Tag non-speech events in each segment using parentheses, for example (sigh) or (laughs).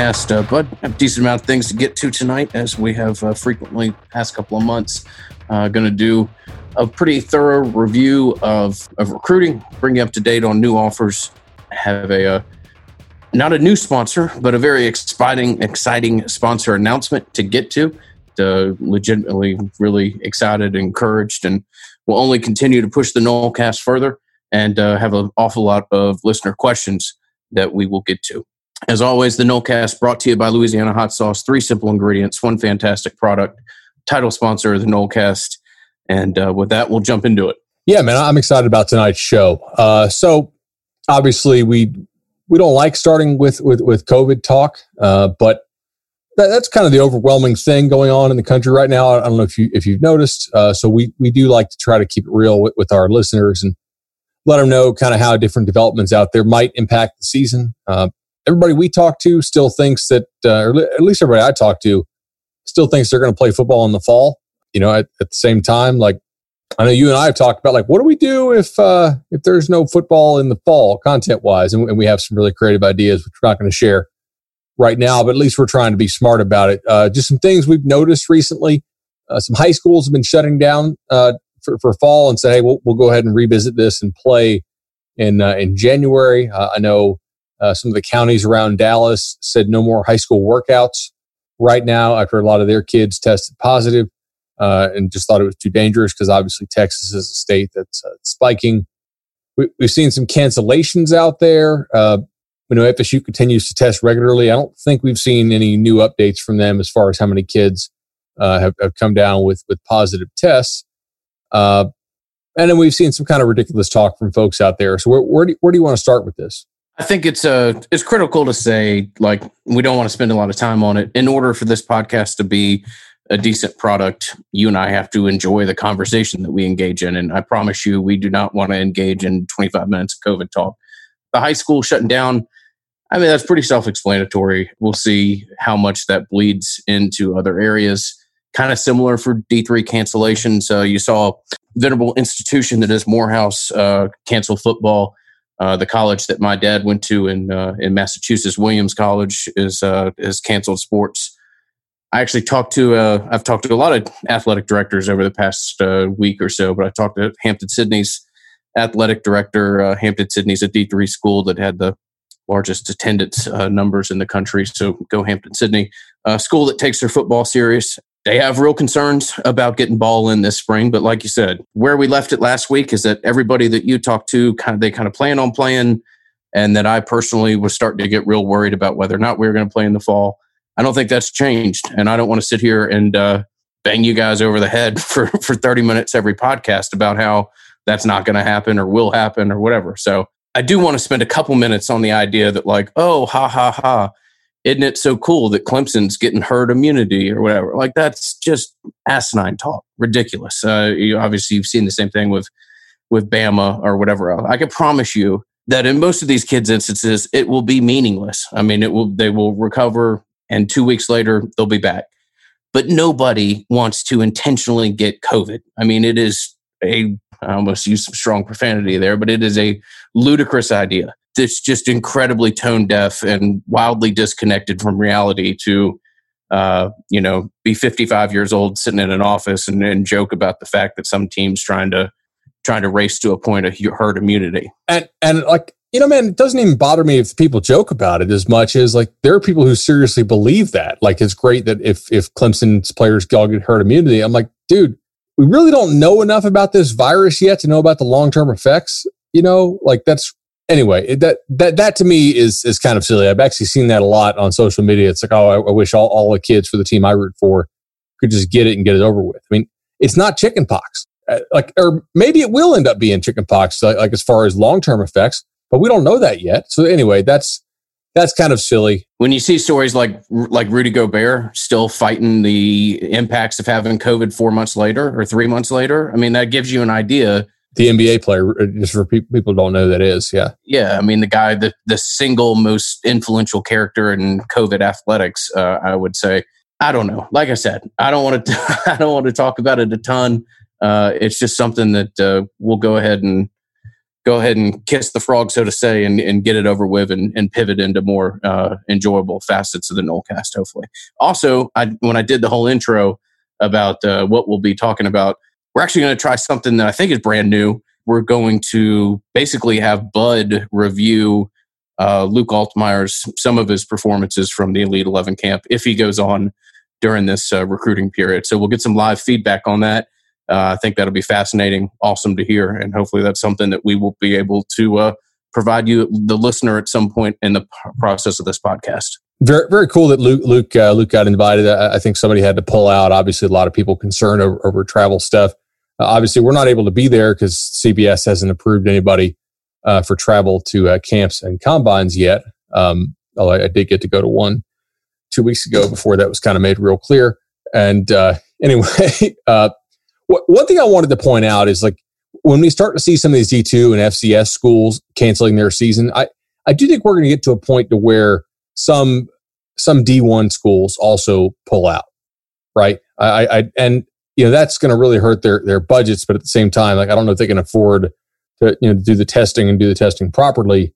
podcast, uh, but a decent amount of things to get to tonight, as we have uh, frequently past couple of months. Uh, Going to do a pretty thorough review of, of recruiting, bring you up to date on new offers, have a uh, not a new sponsor, but a very exciting, exciting sponsor announcement to get to. To legitimately, really excited, and encouraged, and will only continue to push the Nolecast further and uh, have an awful lot of listener questions that we will get to. As always, the Nolecast brought to you by Louisiana Hot Sauce. Three simple ingredients, one fantastic product. Title sponsor of the Nolecast. And uh, with that, we'll jump into it. Yeah, man, I'm excited about tonight's show. Uh, so obviously, we we don't like starting with with, with COVID talk, uh, but that, that's kind of the overwhelming thing going on in the country right now. I don't know if you if you've noticed. Uh, so we we do like to try to keep it real with, with our listeners and let them know kind of how different developments out there might impact the season. Uh, everybody we talk to still thinks that, uh, or at least everybody I talk to, still thinks they're going to play football in the fall. You know, at, at, the same time, like I know you and I have talked about, like what do we do if uh, if there's no football in the fall, content wise, and, and we have some really creative ideas, which we're not going to share right now, but at least we're trying to be smart about it. Uh, just some things we've noticed recently. Uh, some high schools have been shutting down uh, for, for fall and say, hey, we'll, we'll go ahead and revisit this and play in uh, in January. Uh, I know uh, some of the counties around Dallas said no more high school workouts right now after a lot of their kids tested positive, uh, and just thought it was too dangerous because obviously Texas is a state that's uh, spiking. We, have seen some cancellations out there. Uh, you know, FSU continues to test regularly. I don't think we've seen any new updates from them as far as how many kids have, have come down with with positive tests. Uh, and then we've seen some kind of ridiculous talk from folks out there. So where, where, do, where do you want to start with this? I think it's uh it's critical to say like we don't want to spend a lot of time on it. In order for this podcast to be a decent product, you and I have to enjoy the conversation that we engage in. And I promise you, we do not want to engage in 25 minutes of COVID talk. The high school shutting down, I mean, that's pretty self explanatory. We'll see how much that bleeds into other areas kind of similar for D3 cancellations. Uh, you saw Venerable Institution that is Morehouse uh, cancel football. Uh, the college that my dad went to in uh, in Massachusetts, Williams College, is uh, is canceled sports. I actually talked to uh, I've talked to a lot of athletic directors over the past week or so, but I talked to Hampden-Sydney's athletic director. Hampden-Sydney's a D three school that had the largest attendance numbers in the country. So go Hampden-Sydney, a school that takes their football serious they have real concerns about getting ball in this spring. But like you said, where we left it last week is that everybody that you talked to kind of they kind of plan on playing, and that I personally was starting to get real worried about whether or not we were going to play in the fall. I don't think that's changed, and I don't want to sit here and uh, bang you guys over the head (laughs) for for thirty minutes every podcast about how that's not going to happen or will happen or whatever. So I do want to spend a couple minutes on the idea that like, oh, ha ha ha isn't it so cool that Clemson's getting herd immunity or whatever? Like that's just asinine talk, ridiculous. Uh, you, obviously, you've seen the same thing with with Bama or whatever else. I can promise you that in most of these kids' instances, it will be meaningless. I mean, it will they will recover, and two weeks later they'll be back. But nobody wants to intentionally get COVID. I mean, it is a I almost use some strong profanity there, but it is a ludicrous idea that's just incredibly tone deaf and wildly disconnected from reality to uh, you know be 55 years old sitting in an office and, and, joke about the fact that some teams trying to trying to race to a point of herd immunity. And and like you know man it doesn't even bother me if people joke about it as much as like there are people who seriously believe that. Like it's great that if if clemson's players all get herd immunity i'm like dude we really don't know enough about this virus yet to know about the long-term effects you know? Like that's anyway, that that that to me is is kind of silly. I've actually seen that a lot on social media. It's like, oh, I, I wish all, all the kids for the team I root for could just get it and get it over with. I mean, it's not chickenpox. Uh, like, or maybe it will end up being chickenpox, like, like as far as long term effects, but we don't know that yet. So anyway, that's that's kind of silly. When you see stories like like Rudy Gobert still fighting the impacts of having COVID four months later or three months later, I mean that gives you an idea the NBA player, uh, just for pe- people don't know that is, yeah, yeah. I mean, the guy, the the single most influential character in COVID athletics, uh, I would say. I don't know. Like I said, I don't want to. (laughs) I don't want to talk about it a ton. Uh, it's just something that uh, we'll go ahead and go ahead and kiss the frog, so to say, and, and get it over with and, and pivot into more uh, enjoyable facets of the Nolecast, hopefully. Also, I, when I did the whole intro about uh, what we'll be talking about, we're actually going to try something that I think is brand new. We're going to basically have Bud review uh, Luke Altmyer's some of his performances from the Elite 11 camp if he goes on during this uh, recruiting period. So we'll get some live feedback on that uh, I think that'll be fascinating, awesome to hear, and hopefully that's something that we will be able to uh, provide you, the listener, at some point in the process of this podcast. Very, very cool that Luke Luke uh, Luke got invited. I, I, think somebody had to pull out. Obviously, a lot of people concerned over, over travel stuff. Uh, obviously, we're not able to be there because CBS hasn't approved anybody uh, for travel to uh, camps and combines yet. Um, although I, did get to go to one two weeks ago before that was kind of made real clear. And (laughs) anyway, one thing I wanted to point out is like when we start to see some of these D2 and FCS schools canceling their season, I, I do think we're going to get to a point to where some some D1 schools also pull out, right? I, I and you know that's going to really hurt their their budgets, but at the same time, like I don't know if they can afford to you know do the testing and do the testing properly.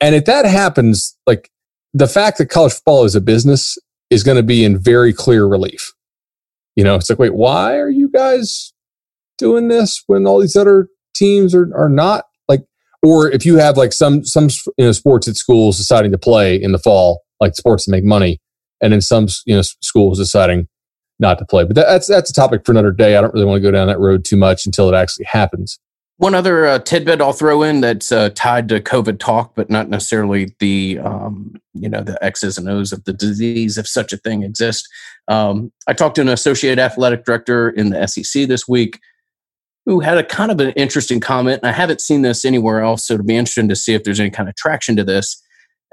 And if that happens, like the fact that college football is a business is going to be in very clear relief. You know, it's like, wait, why are you guys doing this when all these other teams are, are not like or if you have like some some you know sports at schools deciding to play in the fall like sports to make money and then some you know schools deciding not to play but that's that's a topic for another day i don't really want to go down that road too much until it actually happens one other uh, tidbit I'll throw in that's uh, tied to COVID talk, but not necessarily the um, you know the X's and O's of the disease, if such a thing exists. Um, I talked to an associate athletic director in the SEC this week who had a kind of an interesting comment. And I haven't seen this anywhere else, so it'd be interesting to see if there's any kind of traction to this.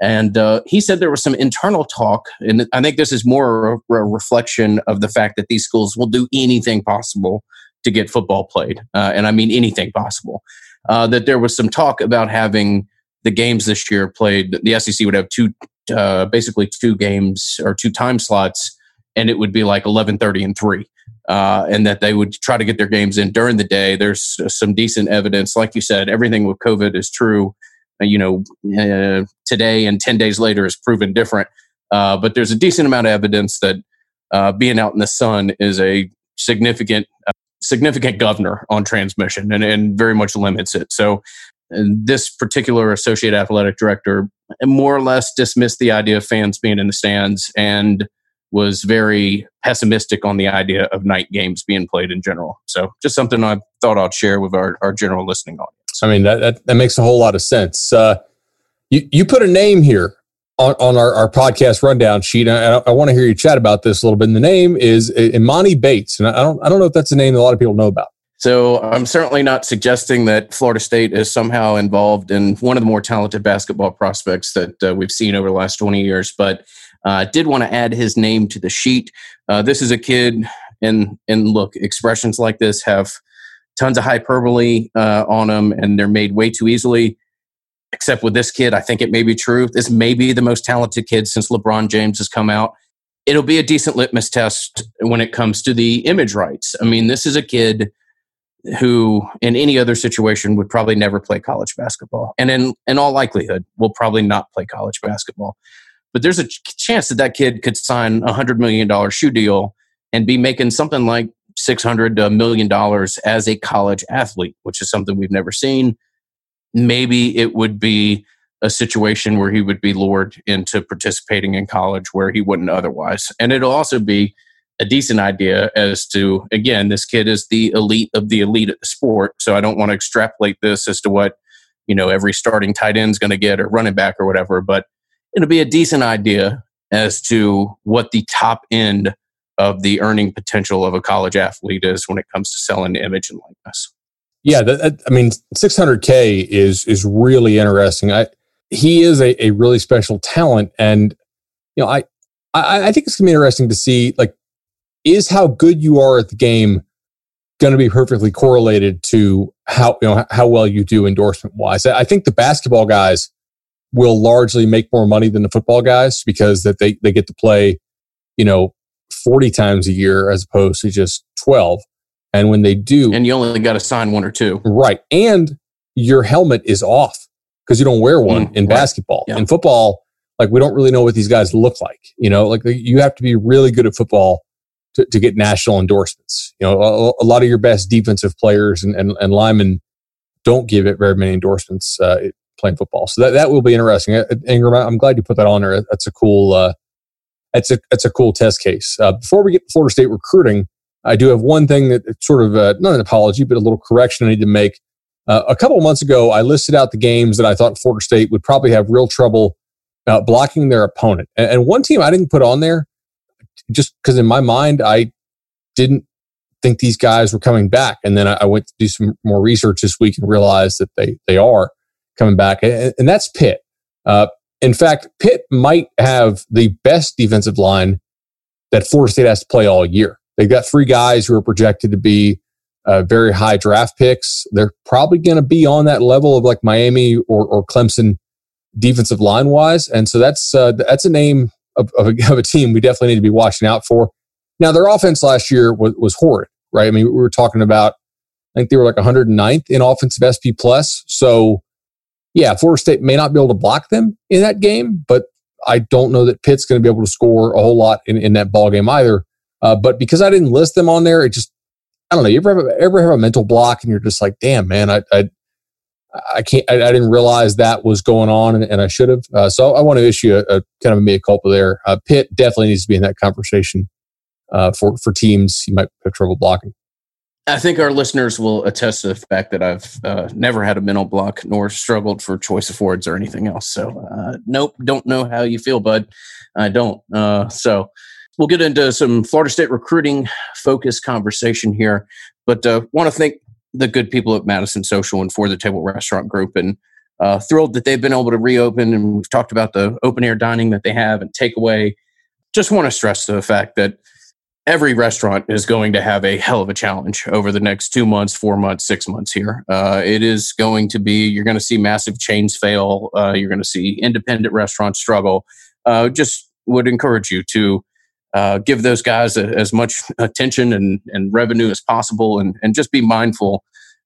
And uh, he said there was some internal talk, and I think this is more a, a, reflection of the fact that these schools will do anything possible to get football played, uh, and I mean anything possible. Uh, that there was some talk about having the games this year played. The SEC would have two, uh, basically two games or two time slots, and it would be like eleven thirty and three uh, and that they would try to get their games in during the day. There's some decent evidence, like you said, everything with COVID is true. Uh, you know, uh, today and ten days later is proven different. Uh, but there's a decent amount of evidence that uh, being out in the sun is a significant uh, significant governor on transmission and, and very much limits it. So this particular associate athletic director more or less dismissed the idea of fans being in the stands and was very pessimistic on the idea of night games being played in general. So just something I thought I'd share with our, our general listening audience. I mean, that, that, that makes a whole lot of sense. Uh, you, you put a name here on, on our, our podcast rundown sheet. I, I, want to hear you chat about this a little bit. And the name is Imani Bates. And I don't, I don't know if that's a name that a lot of people know about. So I'm certainly not suggesting that Florida State is somehow involved in one of the more talented basketball prospects that uh, we've seen over the last 20 years. But uh, did want to add his name to the sheet. Uh, this is a kid, and and look, expressions like this have tons of hyperbole uh, on them, and they're made way too easily. Except with this kid, I think it may be true. This may be the most talented kid since LeBron James has come out. It'll be a decent litmus test when it comes to the image rights. I mean, this is a kid who in any other situation would probably never play college basketball and in, in all likelihood will probably not play college basketball but there's a chance that that kid could sign a hundred million dollar shoe deal and be making something like six hundred to a million dollars as a college athlete, which is something we've never seen. Maybe it would be a situation where he would be lured into participating in college where he wouldn't otherwise. And it'll also be a decent idea as to, again, this kid is the elite of the elite at the sport. So I don't want to extrapolate this as to what, you know, every starting tight end is going to get or running back or whatever. But it'll be a decent idea as to what the top end of the earning potential of a college athlete is when it comes to selling image and likeness. Yeah, that, I mean, 600k is is really interesting. I he is a, a really special talent, and you know, I I, I think it's gonna be interesting to see like is how good you are at the game going to be perfectly correlated to how you know how well you do endorsement wise. I think the basketball guys will largely make more money than the football guys because that they, they get to play, you know, 40 times a year as opposed to just 12. And when they do, and you only got to sign one or two. Right. And your helmet is off because you don't wear one mm, in right. basketball. Yeah. In football, like we don't really know what these guys look like. You know, like you have to be really good at football to, to get national endorsements. You know, a, a, lot of your best defensive players and, and, and linemen don't give it very many endorsements uh, playing football. So that, that will be interesting. Uh, Ingram, I'm glad you put that on there. That's a cool, uh, that's a, that's a cool test case. Uh, before we get to Florida State recruiting, I do have one thing that sort of, uh, not an apology, but a little correction I need to make. Uh, a couple months ago, I listed out the games that I thought Florida State would probably have real trouble uh, blocking their opponent. And, and, one team I didn't put on there just because in my mind, I didn't think these guys were coming back. And then I, I, went to do some more research this week and realized that they, they are coming back. And, and that's Pitt. Uh, in fact, Pitt might have the best defensive line that Florida State has to play all year. They've got three guys who are projected to be uh, very high draft picks. They're probably going to be on that level of like Miami or, or Clemson defensive line wise. And so that's, uh, that's a name of, of, a, (laughs) of, a, team we definitely need to be watching out for. Now, their offense last year was, was horrid, right? I mean, we were talking about, I think they were like 109th in offensive SP plus. So yeah, Florida State may not be able to block them in that game, but I don't know that Pitt's going to be able to score a whole lot in, in that ball game either. Uh, but because I didn't list them on there, it just I don't know. You ever have, ever have a mental block and you're just like, damn, man, I I, I can't. I, I, didn't realize that was going on, and, and I should have. Uh, so I want to issue a, a, kind of a mea culpa there. Uh, Pitt definitely needs to be in that conversation uh, for for teams you might have trouble blocking. I think our listeners will attest to the fact that I've uh, never had a mental block nor struggled for choice affords or anything else. So, uh, nope, don't know how you feel, bud. I don't. Uh, so, we'll get into some Florida State recruiting focus conversation here. But uh, want to thank the good people at Madison Social and for the Table Restaurant Group, and uh, thrilled that they've been able to reopen. And we've talked about the open air dining that they have and takeaway. Just want to stress the fact that every restaurant is going to have a hell of a challenge over the next two months, four months, six months here. Uh, it is going to be, you're going to see massive chains fail. Uh, you're going to see independent restaurants struggle. Uh, just would encourage you to uh, give those guys a, as much attention and, and revenue as possible and, and just be mindful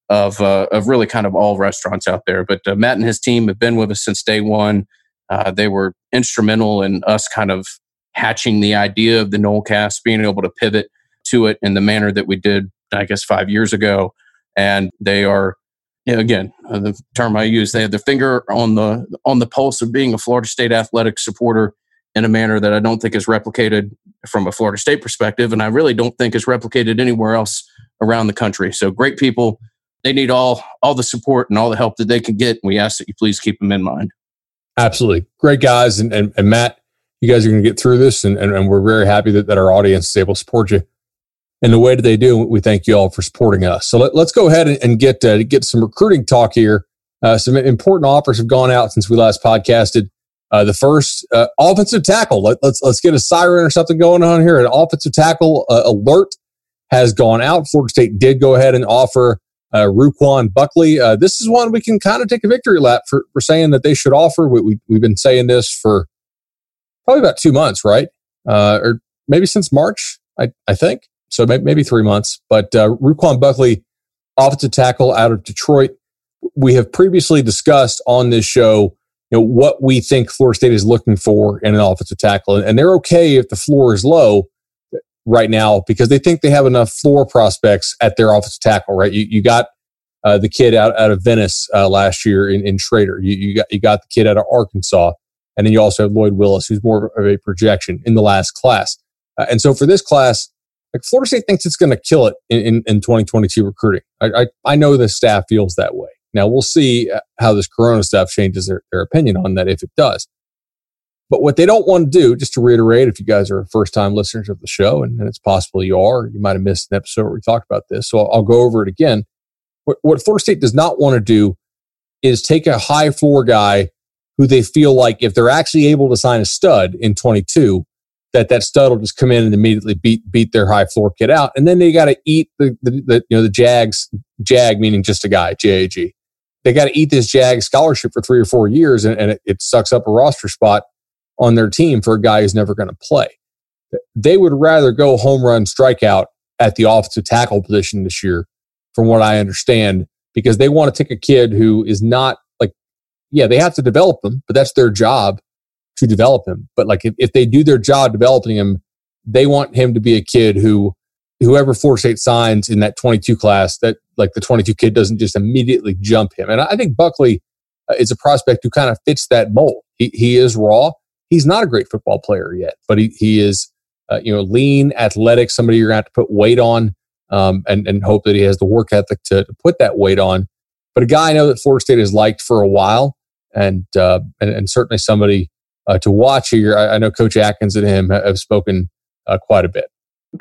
of, uh, of really kind of all restaurants out there. But uh, Matt and his team have been with us since day one. they were instrumental in us kind of hatching the idea of the Nolecast, being able to pivot to it in the manner that we did, I guess, five years ago. And they are, again, uh, the term I use, they have their finger on the on the pulse of being a Florida State athletic supporter in a manner that I don't think is replicated from a Florida State perspective, and I really don't think is replicated anywhere else around the country. So great people. They need all all the support and all the help that they can get. And we ask that you please keep them in mind. Absolutely. Great guys. And, and, and Matt, you guys are going to get through this, and, and, and, we're very happy that, that our audience is able to support you in the way that they do. We thank you all for supporting us. So let, us go ahead and, and get uh, get some recruiting talk here. Uh, some important offers have gone out since we last podcasted. Uh, the first uh, offensive tackle. Let, us let's, let's get a siren or something going on here. An offensive tackle uh, alert has gone out. Florida State did go ahead and offer uh, Ruquan Buckley. Uh, this is one we can kind of take a victory lap for, for saying that they should offer. We, we, we've been saying this for probably about two months, right? Uh, or maybe since March, I, I think. So maybe, maybe three months. But uh, Ruquan Buckley, offensive tackle out of Detroit. We have previously discussed on this show, you know, what we think Florida State is looking for in an offensive tackle, and they're okay if the floor is low right now because they think they have enough floor prospects at their offensive tackle. Right? You, you got uh, the kid out, out of Venice uh, last year in, in Schrader. You, you got you got the kid out of Arkansas. And then you also have Lloyd Willis, who's more of a projection in the last class. Uh, and so for this class, like Florida State thinks it's going to kill it in, in, in 2022 recruiting. I, I, I, know the staff feels that way. Now we'll see uh, how this Corona stuff changes their, their opinion on that if it does. But what they don't want to do, just to reiterate, if you guys are first time listeners of the show, and, and, it's possible you are, you might have missed an episode where we talked about this. So I'll, I'll go over it again. What, what Florida State does not want to do is take a high floor guy who they feel like if they're actually able to sign a stud in 22, that that stud will just come in and immediately beat beat their high floor kid out, and then they got to eat the, the, the you know the Jags Jag meaning just a guy J A G. They got to eat this Jag scholarship for three or four years, and, and it, it sucks up a roster spot on their team for a guy who's never going to play. They would rather go home run strikeout at the offensive tackle position this year, from what I understand, because they want to take a kid who is not yeah, they have to develop them, but that's their job to develop him. But like if, if they do their job developing him, they want him to be a kid who whoever Florida State signs in that 22 class, that like the 22 kid doesn't just immediately jump him. And I think Buckley uh, is a prospect who kind of fits that mold. He, he is raw. He's not a great football player yet, but he, he is, uh, you know, lean, athletic, somebody you're going to have to put weight on um, and, and hope that he has the work ethic to, to, put that weight on. But a guy I know that Florida State has liked for a while and, uh, and, and, certainly somebody uh, to watch here. I, I, know Coach Atkins and him have spoken uh, quite a bit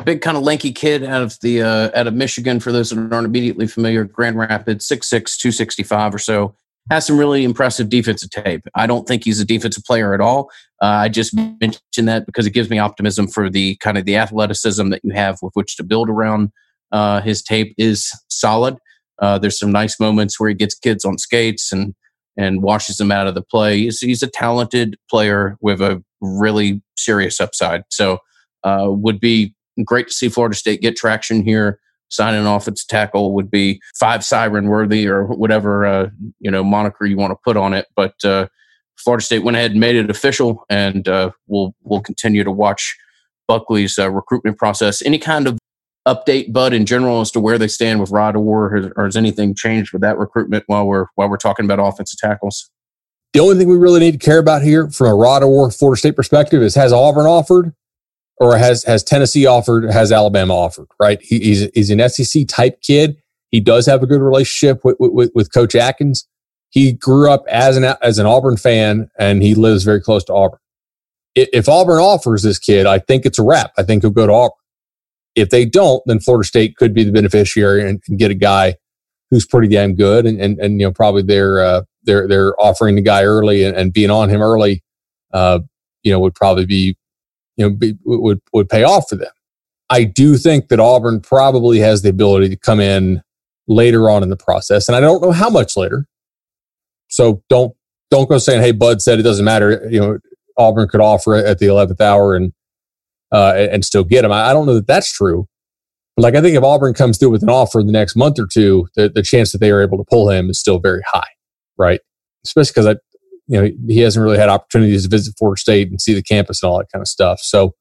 big kind of lanky kid out of the uh, out of Michigan. For those that aren't immediately familiar, Grand Rapids, 6'6", 265 or so, has some really impressive defensive tape. I don't think he's a defensive player at all. Uh, I just mentioned that because it gives me optimism for the kind of the athleticism that you have with which to build around. Uh, his tape is solid. There's some nice moments where he gets kids on skates and and washes them out of the play. He's, he's a talented player with a really serious upside. So uh, would be great to see Florida State get traction here. Signing off its tackle would be five siren worthy or whatever uh, you know moniker you want to put on it. But uh, Florida State went ahead and made it official, and uh, we'll we'll continue to watch Buckley's uh, recruitment process. Any kind of update, Bud, in general as to where they stand with Rod or, or has anything changed with that recruitment while we're while we're talking about offensive tackles? The only thing we really need to care about here from a Rod Orr Florida State perspective is has Auburn offered or has has Tennessee offered, has Alabama offered, right? He, he's he's an SEC type kid. He does have a good relationship with, with, with Coach Atkins. He grew up as an as an Auburn fan, and he lives very close to Auburn. If Auburn offers this kid, I think it's a wrap. I think he'll go to Auburn. If they don't, then Florida State could be the beneficiary and, and get a guy who's pretty damn good, and and, and you know probably they're uh, they're they're offering the guy early and, and being on him early, uh, you know, would probably be you know, be, would, would pay off for them. I do think that Auburn probably has the ability to come in later on in the process. And I don't know how much later. So don't, don't go saying, Hey, Bud said it doesn't matter. You know, Auburn could offer it at the 11th hour and, uh, and still get him. I, don't know that that's true. But like, I think if Auburn comes through with an offer in the next month or two, the, the chance that they are able to pull him is still very high. Right. Especially because I, you know, he hasn't really had opportunities to visit Florida State and see the campus and all that kind of stuff. So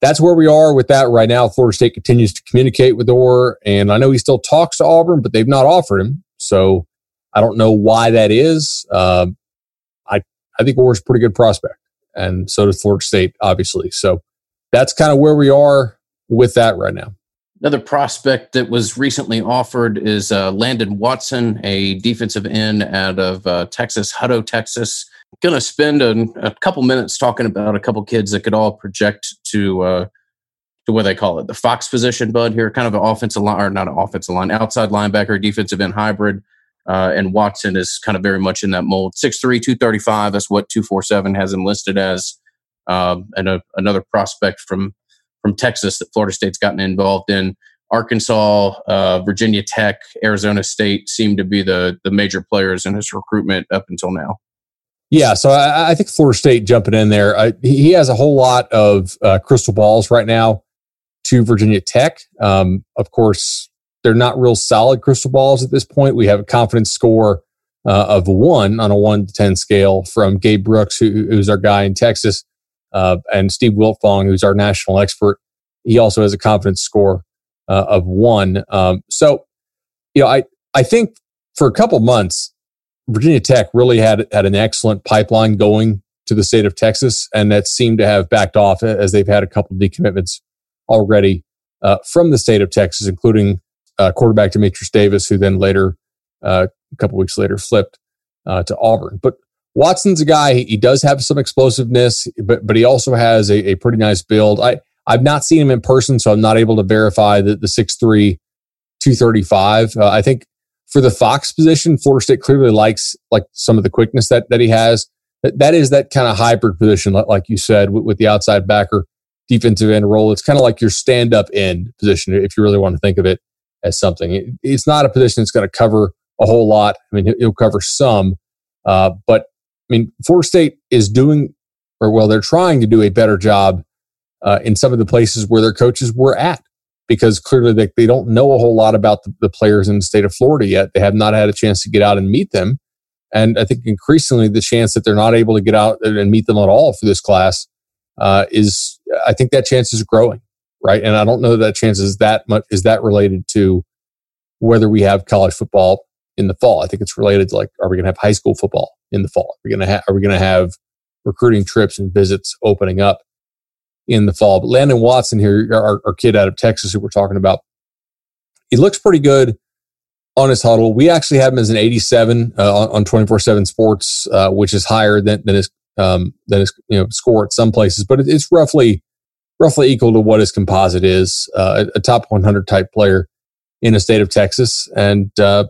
that's where we are with that right now. Florida State continues to communicate with Orr, and I know he still talks to Auburn, but they've not offered him. So I don't know why that is. Um, I I think Orr's a pretty good prospect, and so does Florida State, obviously. So that's kind of where we are with that right now. Another prospect that was recently offered is uh, Landon Watson, a defensive end out of uh, Texas, Hutto, Texas. Going to spend a, a, couple minutes talking about a couple kids that could all project to uh, to what they call it, the Fox position, Bud. Here, kind of an offensive line, or not an offensive line, outside linebacker, defensive end hybrid. Uh, and Watson is kind of very much in that mold. 6'3", 235, that's what 247 has him listed as. Um, and a, another prospect from from Texas that Florida State's gotten involved in. Arkansas, uh, Virginia Tech, Arizona State seem to be the the major players in his recruitment up until now. Yeah, so I, I think Florida State jumping in there. He has a whole lot of uh, crystal balls right now to Virginia Tech. Um, of course, they're not real solid crystal balls at this point. We have a confidence score uh, of one on a one to ten scale from Gabe Brooks, who, who's our guy in Texas uh, and Steve Wiltfong, who's our national expert, he also has a confidence score uh, of one. Um, so, you know, I I think for a couple months, Virginia Tech really had had an excellent pipeline going to the state of Texas, and that seemed to have backed off as they've had a couple of decommitments already uh, from the state of Texas, including uh, quarterback Demetrius Davis, who then later, uh, a couple weeks later, flipped uh, to Auburn. But Watson's a guy. He does have some explosiveness, but but he also has a, a pretty nice build. I I've not seen him in person, so I'm not able to verify the the six three, two thirty five. Uh, I think for the Fox position, Florida State clearly likes like some of the quickness that that he has. That that is that kind of hybrid position, like you said, with, with the outside backer defensive end role. It's kind of like your stand up end position, if you really want to think of it as something. It, it's not a position that's going to cover a whole lot. I mean, he'll cover some, uh, but mean, Florida State is doing, or well, they're trying to do a better job uh, in some of the places where their coaches were at because clearly they, they don't know a whole lot about the, the players in the state of Florida yet. They have not had a chance to get out and meet them. And I think increasingly the chance that they're not able to get out and meet them at all for this class uh, is, I think that chance is growing, right? And I don't know that chance is that much is that related to whether we have college football in the fall. I think it's related to like, are we going to have high school football in the fall? Are we going to have, are we going to have recruiting trips and visits opening up in the fall? But Landon Watson here, our, our kid out of Texas who we're talking about, he looks pretty good on his Hudl. We actually have him as an 87 uh, on 24 7 sports, uh, which is higher than, than his, um, than his, you know, score at some places, but it's roughly, roughly equal to what his composite is, uh, a top 100 type player in the state of Texas. And, uh,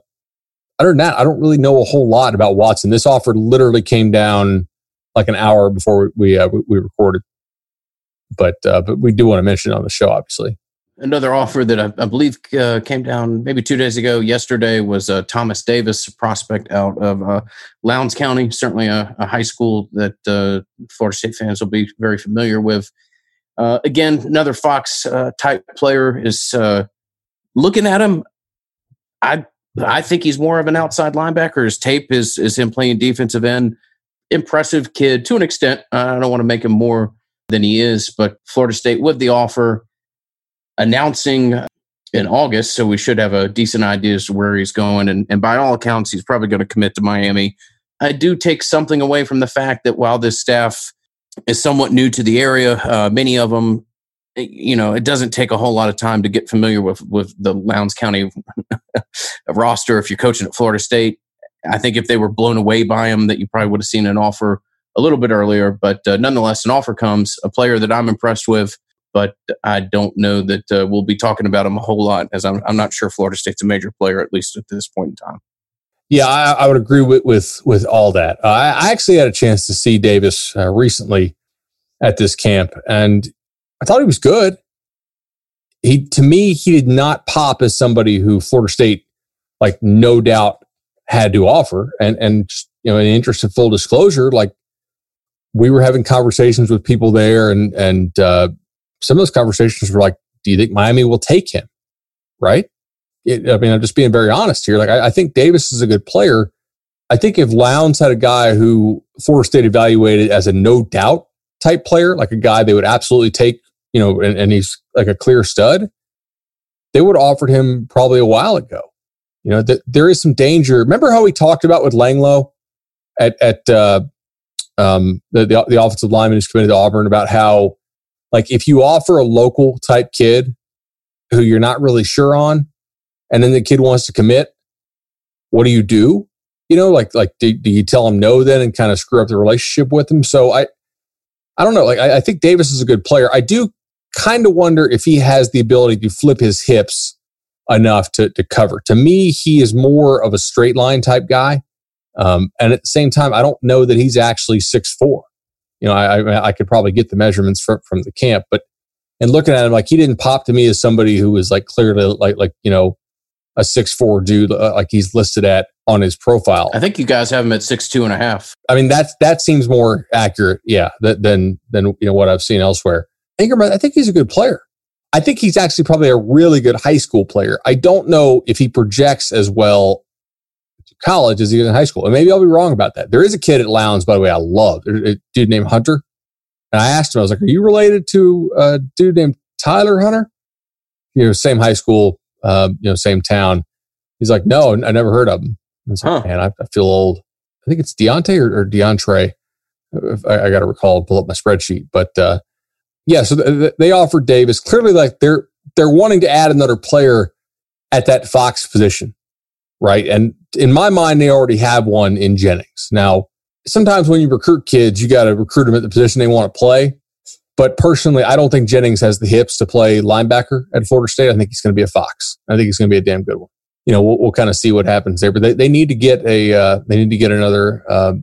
other than that, I don't really know a whole lot about Watson. This offer literally came down like an hour before we, uh, we recorded. But, uh, but we do want to mention it on the show, obviously. Another offer that I, I believe uh, came down maybe two days ago. Yesterday was uh, Thomas Davis, prospect out of uh, Lowndes County. Certainly a, a high school that uh, Florida State fans will be very familiar with. Again, another Fox type player is looking at him. I I think he's more of an outside linebacker. His tape is is him playing defensive end. Impressive kid to an extent. I don't want to make him more than he is, but Florida State with the offer announcing in August, so we should have a decent idea as to where he's going. And, and by all accounts, he's probably going to commit to Miami. I do take something away from the fact that while this staff is somewhat new to the area, uh, many of them, you know, it doesn't take a whole lot of time to get familiar with with the Lowndes County (laughs) roster. If you're coaching at Florida State, I think if they were blown away by him, that you probably would have seen an offer a little bit earlier. But uh, nonetheless, an offer comes. A player that I'm impressed with but I don't know that uh, we'll be talking about him a whole lot, as I'm, I'm not sure Florida State's a major player at least at this point in time. Yeah, I, I would agree with with, with all that. Uh, I, I, actually had a chance to see Davis uh, recently at this camp, and I thought he was good. He to me, he did not pop as somebody who Florida State, like no doubt, had to offer. And and just, you know, in interest of full disclosure, like we were having conversations with people there, and and uh, some of those conversations were like, do you think Miami will take him? Right? It, I mean, I'm just being very honest here. Like, I, I, think Davis is a good player. I think if Lowndes had a guy who Florida State evaluated as a no doubt type player, like a guy they would absolutely take, you know, and, and he's like a clear stud, they would have offered him probably a while ago. You know, th- there is some danger. Remember how we talked about with Langlo at, at uh, um, the, the, the offensive lineman who's committed to Auburn about how like if you offer a local type kid who you're not really sure on, and then the kid wants to commit, what do you do? You know, like like do, do you tell him no then and kind of screw up the relationship with him? So I I don't know. Like I, I think Davis is a good player. I do kind of wonder if he has the ability to flip his hips enough to, to cover. To me, he is more of a straight line type guy. Um, and at the same time, I don't know that he's actually six four you know, I, I could probably get the measurements from, from the camp, but and looking at him, like he didn't pop to me as somebody who was like clearly like, like, you know, a six, four dude, uh, like he's listed at on his profile. I think you guys have him at six, two and a half. I mean, that's, that seems more accurate. Yeah. than, than, you know, what I've seen elsewhere. Ingram, I think he's a good player. I think he's actually probably a really good high school player. I don't know if he projects as well to college as he was in high school. And maybe I'll be wrong about that. There is a kid at Lowndes, by the way, I love a dude named Hunter. And I asked him, I was like, are you related to a dude named Tyler Hunter? You know, same high school, uh, you know, same town. He's like, no, I never heard of him. I was like, huh. man, I, I, feel old. I think it's Deontay or, or Deontre. I, I got to recall, pull up my spreadsheet. But uh, yeah, so th- they offered Davis clearly like they're they're wanting to add another player at that Fox position right? And in my mind, they already have one in Jennings. Now, sometimes when you recruit kids, you got to recruit them at the position they want to play. But personally, I don't think Jennings has the hips to play linebacker at Florida State. I think he's going to be a Fox. I think he's going to be a damn good one. You know, we'll, we'll kind of see what happens there. But they, they need to get a uh, they need to get another uh,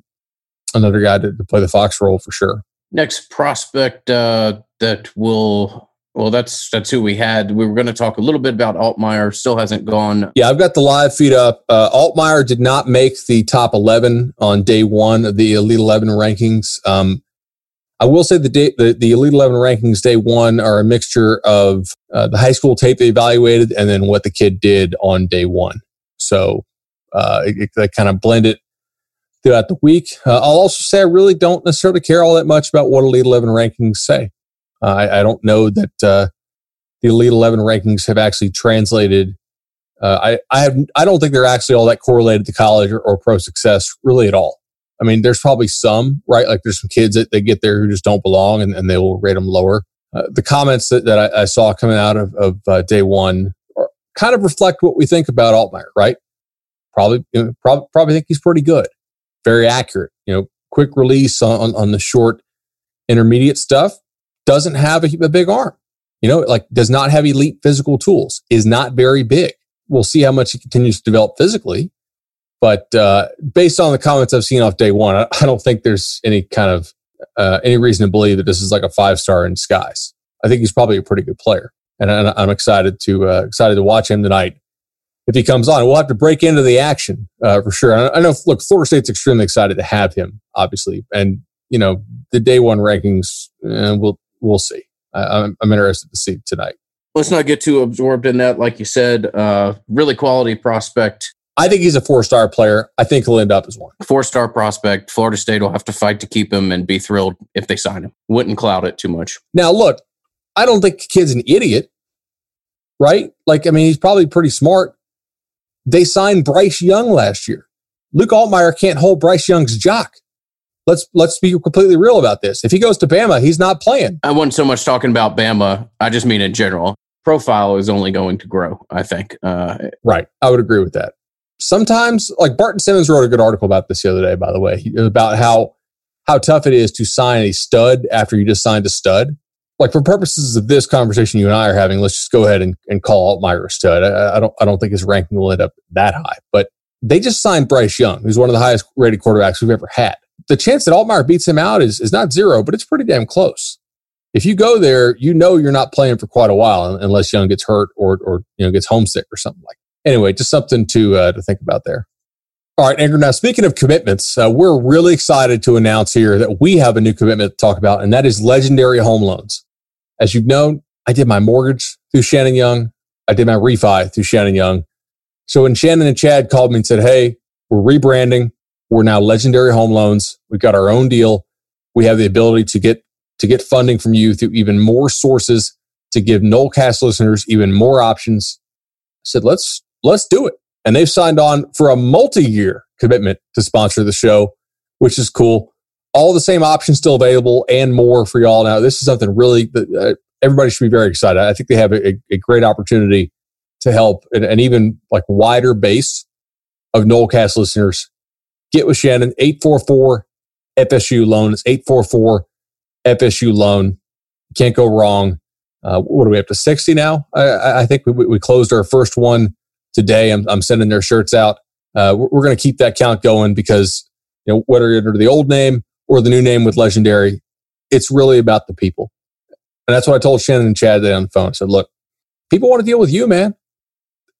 another guy to, to, play the Fox role for sure. Next prospect uh, that will well, that's that's who we had. We were going to talk a little bit about Altmyer. Still hasn't gone. Yeah, I've got the live feed up. Uh, Altmyer did not make the top eleven on day one of the Elite Eleven rankings. Um, I will say the day, the, the Elite 11 rankings day one are a mixture of uh, the high school tape they evaluated and then what the kid did on day one. So uh, it, it, they kind of blend it throughout the week. Uh, I'll also say I really don't necessarily care all that much about what Elite 11 rankings say. Uh, I, I, don't know that uh, the Elite 11 rankings have actually translated. Uh, I I have I don't think they're actually all that correlated to college or, or pro success really at all. I mean, there's probably some, right? Like there's some kids that they get there who just don't belong and, and they will rate them lower. Uh, the comments that, that I, I, saw coming out of, of uh, day one are, kind of reflect what we think about Altmyer, right? Probably, you know, probably, probably think he's pretty good, very accurate, you know, quick release on, on, the short intermediate stuff, doesn't have a, a big arm, you know, like does not have elite physical tools, is not very big. We'll see how much he continues to develop physically but uh, based on the comments I've seen off day one, I, I don't think there's any kind of uh, any reason to believe that this is like a five star in disguise. I think he's probably a pretty good player, and, I, am excited to uh, excited to watch him tonight if he comes on. We'll have to break into the action uh, for sure. I, I know. Look, Florida State's extremely excited to have him, obviously, and you know the day one rankings. Uh, we'll we'll see. I, I'm, I'm interested to see tonight. Let's not get too absorbed in that. Like you said, uh, really quality prospect I think he's a four star player. I think he'll end up as one. Four star prospect. Florida State will have to fight to keep him and be thrilled if they sign him. Wouldn't cloud it too much. Now, look, I don't think the kid's an idiot, right? Like, I mean, he's probably pretty smart. They signed Bryce Young last year. Luke Altmyer can't hold Bryce Young's jock. Let's let's be completely real about this. If he goes to Bama, he's not playing. I wasn't so much talking about Bama. I just mean in general. Profile is only going to grow. I think. Uh, right. I would agree with that sometimes like Barton Simmons wrote a good article about this the other day, by the way, about how how tough it is to sign a stud after you just signed a stud. Like for purposes of this conversation you and I are having, let's just go ahead and, and call Altmyer a stud. I, I don't I don't think his ranking will end up that high, but they just signed Bryce Young, who's one of the highest rated quarterbacks we've ever had. The chance that Altmyer beats him out is, is not zero, but it's pretty damn close. If you go there, you know you're not playing for quite a while unless Young gets hurt or, or you know gets homesick or something like anyway, just something to uh, to think about there. All right, Andrew. Now, speaking of commitments, uh, we're really excited to announce here that we have a new commitment to talk about, and that is legendary home loans. As you've known, I did my mortgage through Shannon Young. I did my refi through Shannon Young. So when Shannon and Chad called me and said, "Hey, we're rebranding. We're now Legendary Home Loans. We've got our own deal. We have the ability to get to get funding from you through even more sources to give Nolecast listeners even more options." I said, "Let's let's do it. And they've signed on for a multi year commitment to sponsor the show, which is cool. All the same options still available and more for y'all. Now, this is something really uh, everybody should be very excited. I think they have a, a great opportunity to help an, an, even like wider base of Nolecast listeners. Get with Shannon, 844 FSU loan. It's 844 FSU loan. Can't go wrong. Uh, what are we up to 60 now? I, I think we, we closed our first one today. I'm, I'm sending their shirts out. Uh, we're, we're going to keep that count going because you know whether you're under the old name or the new name with Legendary, it's really about the people. And that's what I told Shannon and Chad today on the phone. I said, look, people want to deal with you, man.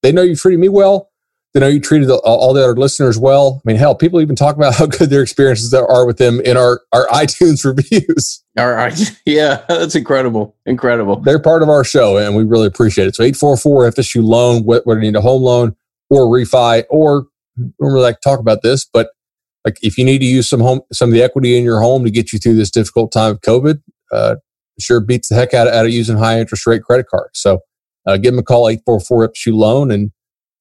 They know you treated me well. They know you treated all the other listeners well. I mean, hell, people even talk about (laughs) how good their experiences are with them in our, our (laughs) iTunes reviews. All right. (laughs) Yeah, that's incredible. Incredible. They're part of our show and we really appreciate it. So 844 FSU loan, whether you need a home loan or refi, or I don't really like to talk about this, but like if you need to use some home, some of the equity in your home to get you through this difficult time of COVID, uh, sure beats the heck out of, out of using high interest rate credit cards. So uh, give them a call, 844 FSU loan. And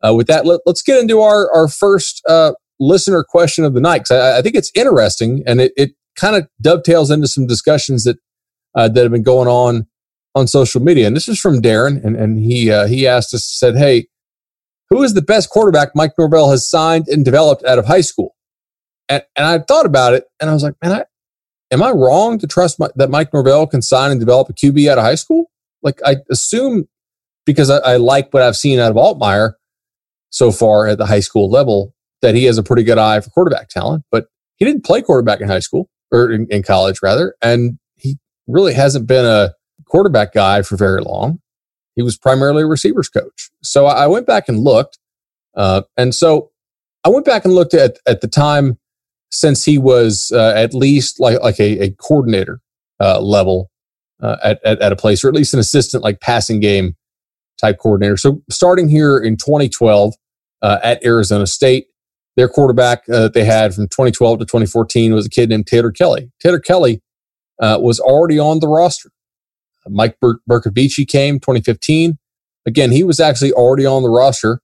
uh, with that, let, us get into our, our first uh, listener question of the night. Cause I, I think it's interesting and it, it kind of dovetails into some discussions that uh, that have been going on on social media. And this is from Darren, and and he uh, he asked us, said, "Hey, who is the best quarterback Mike Norvell has signed and developed out of high school?" And and I thought about it, and I was like, "Man, I, am I wrong to trust my, that Mike Norvell can sign and develop a QB out of high school? Like I assume because I, I like what I've seen out of Altmyer so far at the high school level that he has a pretty good eye for quarterback talent, but he didn't play quarterback in high school or in, in college rather, and he really hasn't been a quarterback guy for very long. He was primarily a receivers coach. So I went back and looked, uh, and so I went back and looked at at the time since he was uh, at least like like a, a coordinator uh, level uh, at, at, at a place, or at least an assistant like passing game type coordinator. So starting here in 2012 uh, at Arizona State, their quarterback uh, that they had from 2012 to 2014 was a kid named Taylor Kelly. Taylor Kelly uh, was already on the roster. Mike Ber- came 2015. Again, he was actually already on the roster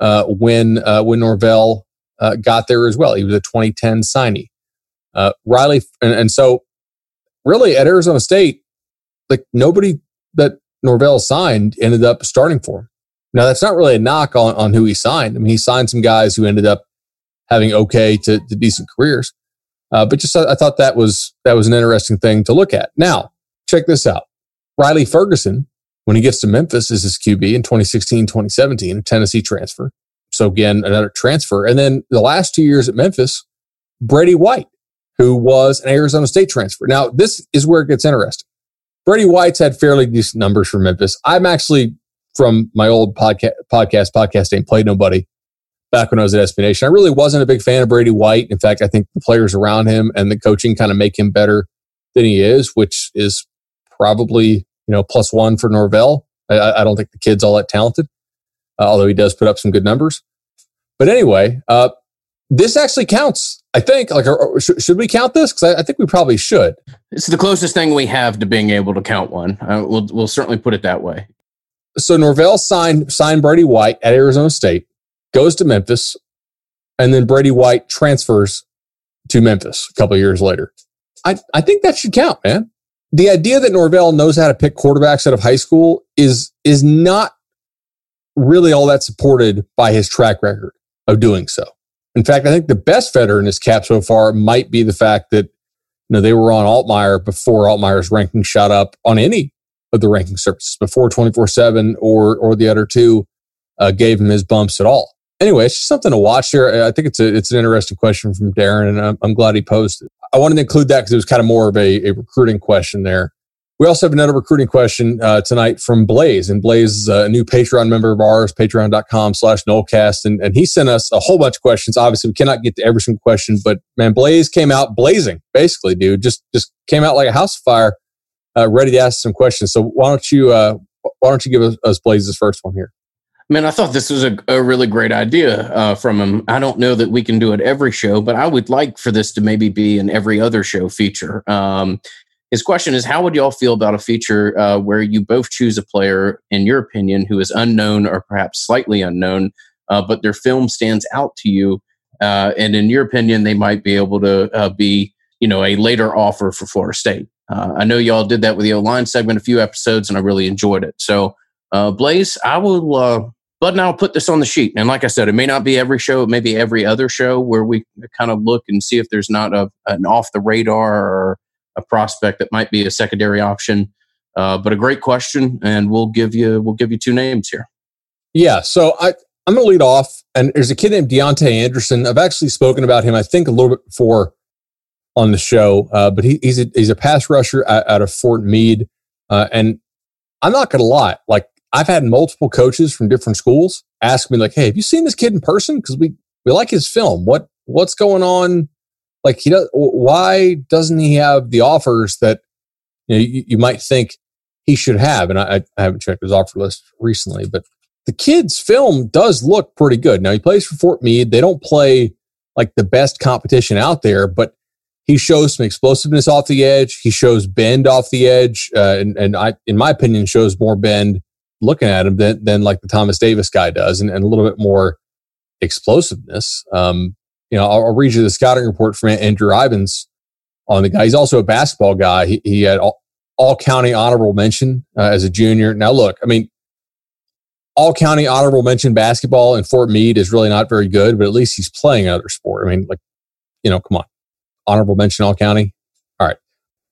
uh, when uh, when Norvell uh, got there as well. He was a 2010 signee. Uh, Riley, and, and so really at Arizona State, like nobody that Norvell signed ended up starting for him. Now that's not really a knock on, on who he signed. I mean, he signed some guys who ended up having okay to, to decent careers. Uh, but just I thought that was that was an interesting thing to look at. Now, check this out. Riley Ferguson, when he gets to Memphis, is his QB in 2016, 2017, a Tennessee transfer. So again, another transfer. And then the last two years at Memphis, Brady White, who was an Arizona State transfer. Now, this is where it gets interesting. Brady White's had fairly decent numbers for Memphis. I'm actually from my old podcast, podcast, podcast ain't played nobody back when I was at SB Nation. I really wasn't a big fan of Brady White. In fact, I think the players around him and the coaching kind of make him better than he is, which is probably, you know, plus one for Norvell. I, I don't think the kid's all that talented, although he does put up some good numbers. But anyway, uh, this actually counts. I think. Like, should, should we count this? Because I, I, think we probably should. It's the closest thing we have to being able to count one. Uh, we'll we'll certainly put it that way. So Norvell signed signed Brady White at Arizona State goes to Memphis, and then Brady White transfers to Memphis a couple years later. I, I think that should count, man. The idea that Norvell knows how to pick quarterbacks out of high school is is not really all that supported by his track record of doing so. In fact, I think the best veteran in his cap so far might be the fact that you know they were on Altmyer before Altmyer's ranking shot up on any of the ranking services before 24/7 or or the other two uh, gave him his bumps at all anyway, it's just something to watch here. I think it's a, it's an interesting question from Darren, and I'm, I'm glad he posted. I wanted to include that because it was kind of more of a, a recruiting question there. We also have another recruiting question uh, tonight from Blaze, and Blaze is a new Patreon member of ours, patreon.com slash Nolecast, and, and he sent us a whole bunch of questions. Obviously, we cannot get to every single question, but man, Blaze came out blazing, basically, dude. Just just came out like a house fire, uh, ready to ask some questions. So why don't you uh, why don't you give us, us Blaze's first one here? Man, I thought this was a, a really great idea uh, from him. I don't know that we can do it every show, but I would like for this to maybe be an every other show feature. Um, his question is How would y'all feel about a feature uh, where you both choose a player, in your opinion, who is unknown or perhaps slightly unknown, uh, but their film stands out to you? Uh, and in your opinion, they might be able to uh, be, you know, a later offer for Florida State. Uh, I know y'all did that with the O line segment a few episodes, and I really enjoyed it. So, Blaze, I will but now put this on the sheet. And like I said, it may not be every show, it may be every other show where we kind of look and see if there's not a, an off the radar or a prospect that might be a secondary option. Uh, but a great question, and we'll give you we'll give you two names here. Yeah, so I I'm going to lead off, and there's a kid named Deontay Anderson. I've actually spoken about him, I think, a little bit before on the show, uh, but he, he's a, he's a pass rusher out, out of Fort Meade, uh, and I'm not going to lie, like I've had multiple coaches from different schools ask me like, "Hey, have you seen this kid in person? Because we we like his film. What what's going on? Like, he does. Why doesn't he have the offers that you, know, you, you might think he should have?" And I, I haven't checked his offer list recently, but the kid's film does look pretty good. Now he plays for Fort Meade. They don't play like the best competition out there, but he shows some explosiveness off the edge. He shows bend off the edge, uh, and, and I, in my opinion, shows more bend looking at him than, than like the Thomas Davis guy does and, and a little bit more explosiveness. Um, you know, I'll, I'll, read you the scouting report from Andrew Ivins on the guy. He's also a basketball guy. He, he had all, all, county honorable mention uh, as a junior. Now, look, I mean, all county honorable mention basketball in Fort Meade is really not very good, but at least he's playing another sport. I mean, like, you know, come on, honorable mention all county All right.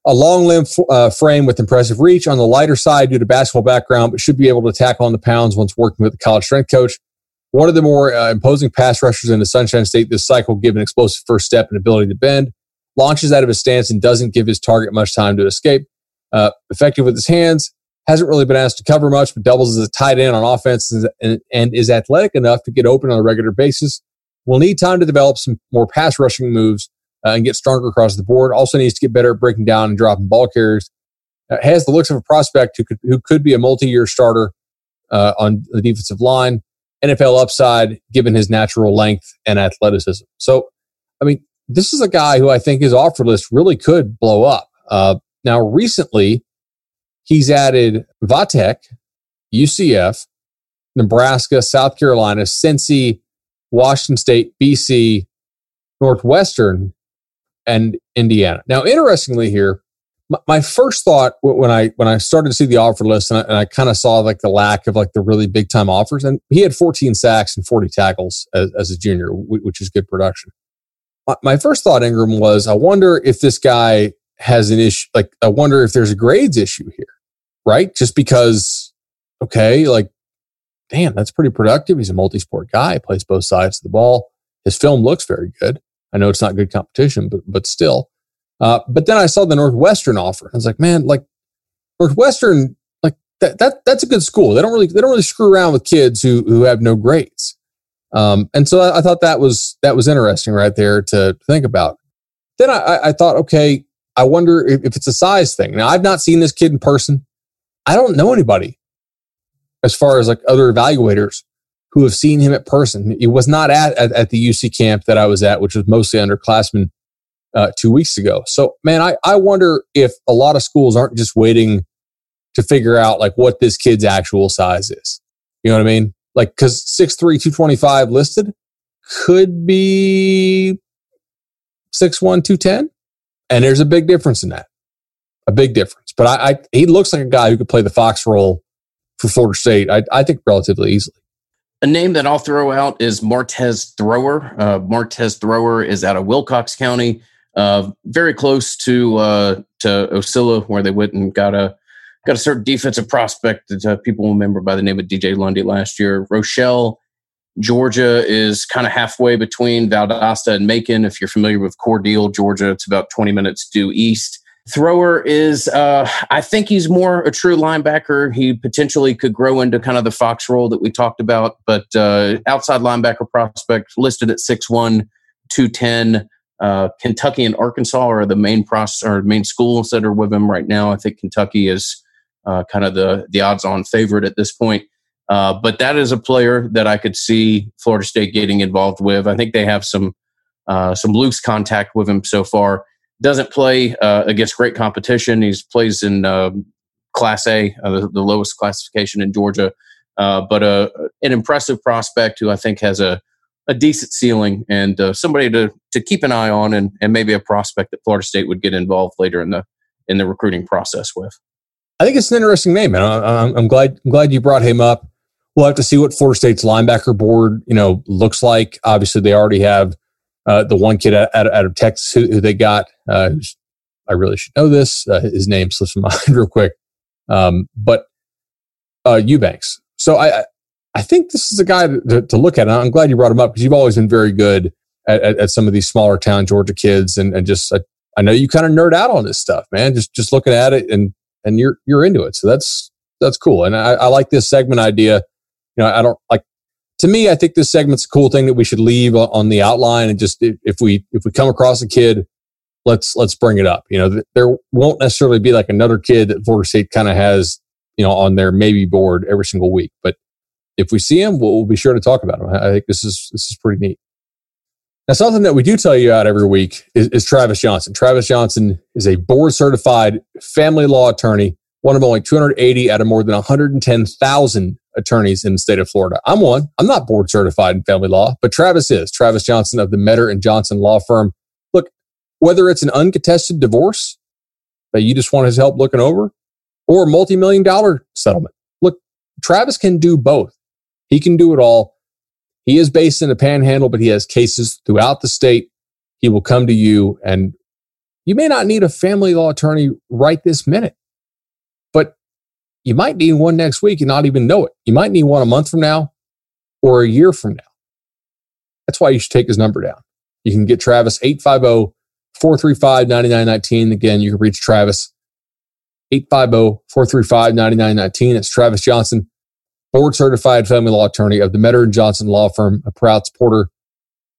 a long limb uh, frame with impressive reach on the lighter side due to basketball background, but should be able to tackle on the pounds once working with the college strength coach. One of the more uh, imposing pass rushers in the Sunshine State this cycle, given explosive first step and ability to bend, launches out of his stance and doesn't give his target much time to escape. Uh, effective with his hands, hasn't really been asked to cover much, but doubles as a tight end on offense and, and is athletic enough to get open on a regular basis. Will need time to develop some more pass rushing moves uh, and get stronger across the board. Also needs to get better at breaking down and dropping ball carriers. Uh, has the looks of a prospect who could who could be a multi-year starter uh, on the defensive line. NFL upside given his natural length and athleticism. So, I mean, this is a guy who I think his offer list really could blow up. Uh, now, recently, he's added Va Tech, UCF, Nebraska, South Carolina, Cincy, Washington State, BC, Northwestern, and Indiana. Now, interestingly, here, my, first thought when I when I started to see the offer list and I, I kind of saw like the lack of like the really big time offers, and he had 14 sacks and 40 tackles as, as a junior, which is good production. My, my first thought, Ingram, was I wonder if this guy has an issue. Like, I wonder if there's a grades issue here, right? Just because, okay, like, damn, that's pretty productive. He's a multi sport guy, plays both sides of the ball. His film looks very good. I know it's not good competition, but but still. Uh, but then I saw the Northwestern offer. I was like, man, like Northwestern, like that that that's a good school. They don't really they don't really screw around with kids who who have no grades. Um, and so I, I, thought that was that was interesting right there to think about. Then I, I thought, okay, I wonder if, if it's a size thing. Now I've not seen this kid in person. I don't know anybody as far as like other evaluators who have seen him at person. He was not at, at, at the UC camp that I was at, which was mostly underclassmen uh, two weeks ago. So, man, I, I wonder if a lot of schools aren't just waiting to figure out like what this kid's actual size is. You know what I mean? Like, cause 6'3, 225 listed could be 6'1, 210. And there's a big difference in that. A big difference. But I, I he looks like a guy who could play the Fox role for Florida State, I, I think relatively easily. A name that I'll throw out is Martez Thrower. Uh, Martez Thrower is out of Wilcox County, uh, very close to uh, to Ocilla, where they went and got a got a certain defensive prospect that uh, people remember by the name of DJ Lundy last year. Rochelle, Georgia is kind of halfway between Valdosta and Macon. If you're familiar with Cordele, Georgia, it's about 20 minutes due east. Thrower is, uh, I think he's more a true linebacker. He potentially could grow into kind of the Fox role that we talked about, but uh, outside linebacker prospect listed at 6'1, 210. Uh, Kentucky and Arkansas are the main process or main schools that are with him right now. I think Kentucky is uh, kind of the the odds on favorite at this point. Uh, but that is a player that I could see Florida State getting involved with. I think they have some uh, some loose contact with him so far doesn't play uh, against great competition. He plays in uh, Class A, the, lowest classification in Georgia, but an impressive prospect who I think has a, a decent ceiling and uh, somebody to to keep an eye on, and, and maybe a prospect that Florida State would get involved later in the in the recruiting process with. I think it's an interesting name, and I'm, I'm glad I'm glad you brought him up. We'll have to see what Florida State's linebacker board, you know, looks like. Obviously, they already have uh, the one kid out, out of Texas who, who they got, uh, I really should know this. Uh, his name slips my (laughs) mind real quick. Um, but uh, Eubanks. So I, I think this is a guy to, to, look at. And I'm glad you brought him up because you've always been very good at, at, at, some of these smaller town Georgia kids. And, and just, I, I know you kind of nerd out on this stuff, man. Just, just looking at it and, and you're, you're into it. So that's, that's cool. And I, I like this segment idea. You know, I don't like to me, I think this segment's a cool thing that we should leave on the outline and just if we if we come across a kid, let's let's bring it up. You know, there won't necessarily be like another kid that Florida State kind of has, you know, on their maybe board every single week. But if we see him, we'll, we'll be sure to talk about him. I think this is this is pretty neat. Now, something that we do tell you out every week is, is Travis Johnson. Travis Johnson is a board certified family law attorney, one of only 280 out of more than 110,000 attorneys in the state of Florida. I'm one. I'm not board certified in family law, but Travis is. Travis Johnson of the Metter and Johnson law firm. Look, whether it's an uncontested divorce that you just want his help looking over or a multi-million dollar settlement. Look, Travis can do both. He can do it all. He is based in the panhandle, but he has cases throughout the state. He will come to you and you may not need a family law attorney right this minute, but you might need one next week and not even know it. You might need one a month from now or a year from now. That's why you should take his number down. You can get Travis 850 435 9919. Again, you can reach Travis 850 435 9919. That's Travis Johnson, board certified family law attorney of the Metter and Johnson law firm, a proud supporter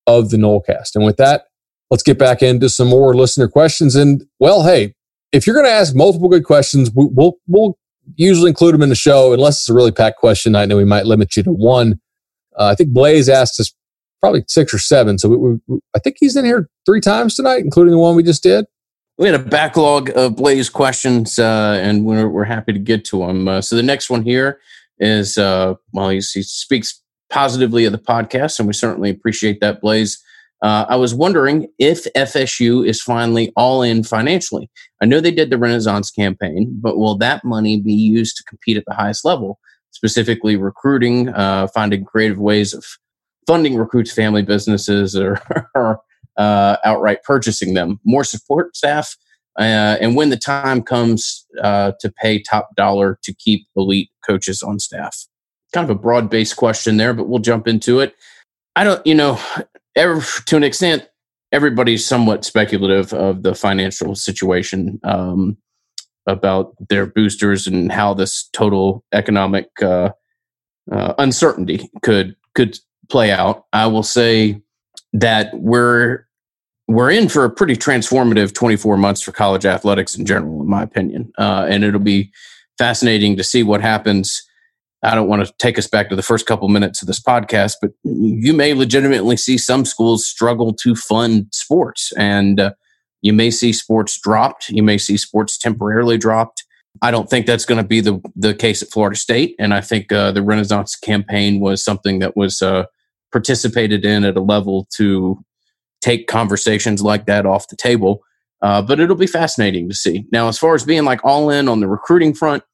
of the Nolecast. And with that, let's get back into some more listener questions. And well, hey, if you're going to ask multiple good questions, we, will we'll usually include them in the show, unless it's a really packed question. I know we might limit you to one. Uh, I think Blaze asked us probably six or seven. So we, we, I think he's in here three times tonight, including the one we just did. We had a backlog of Blaze questions, uh, and we're, we're happy to get to them. Uh, so the next one here is, uh, well, he, speaks positively of the podcast, and we certainly appreciate that, Blaze. Uh, I was wondering if FSU is finally all in financially. I know they did the Renaissance campaign, but will that money be used to compete at the highest level, specifically recruiting, uh, finding creative ways of funding recruits' family businesses, or, (laughs) or uh, outright purchasing them? More support staff, uh, and when the time comes uh, to pay top dollar to keep elite coaches on staff. Kind of a broad based question there, but we'll jump into it. I don't, you know, every, to an extent, everybody's somewhat speculative of the financial situation um, about their boosters and how this total economic uh, uh, uncertainty could could play out. I will say that we're we're in for a pretty transformative 24 months for college athletics in general, in my opinion, uh, and it'll be fascinating to see what happens I don't want to take us back to the first couple minutes of this podcast, but you may legitimately see some schools struggle to fund sports, and uh, you may see sports dropped. You may see sports temporarily dropped. I don't think that's going to be the the case at Florida State, and I think uh, the Renaissance campaign was something that was uh, participated in at a level to take conversations like that off the table. Uh, but it'll be fascinating to see. Now, as far as being like all in on the recruiting front,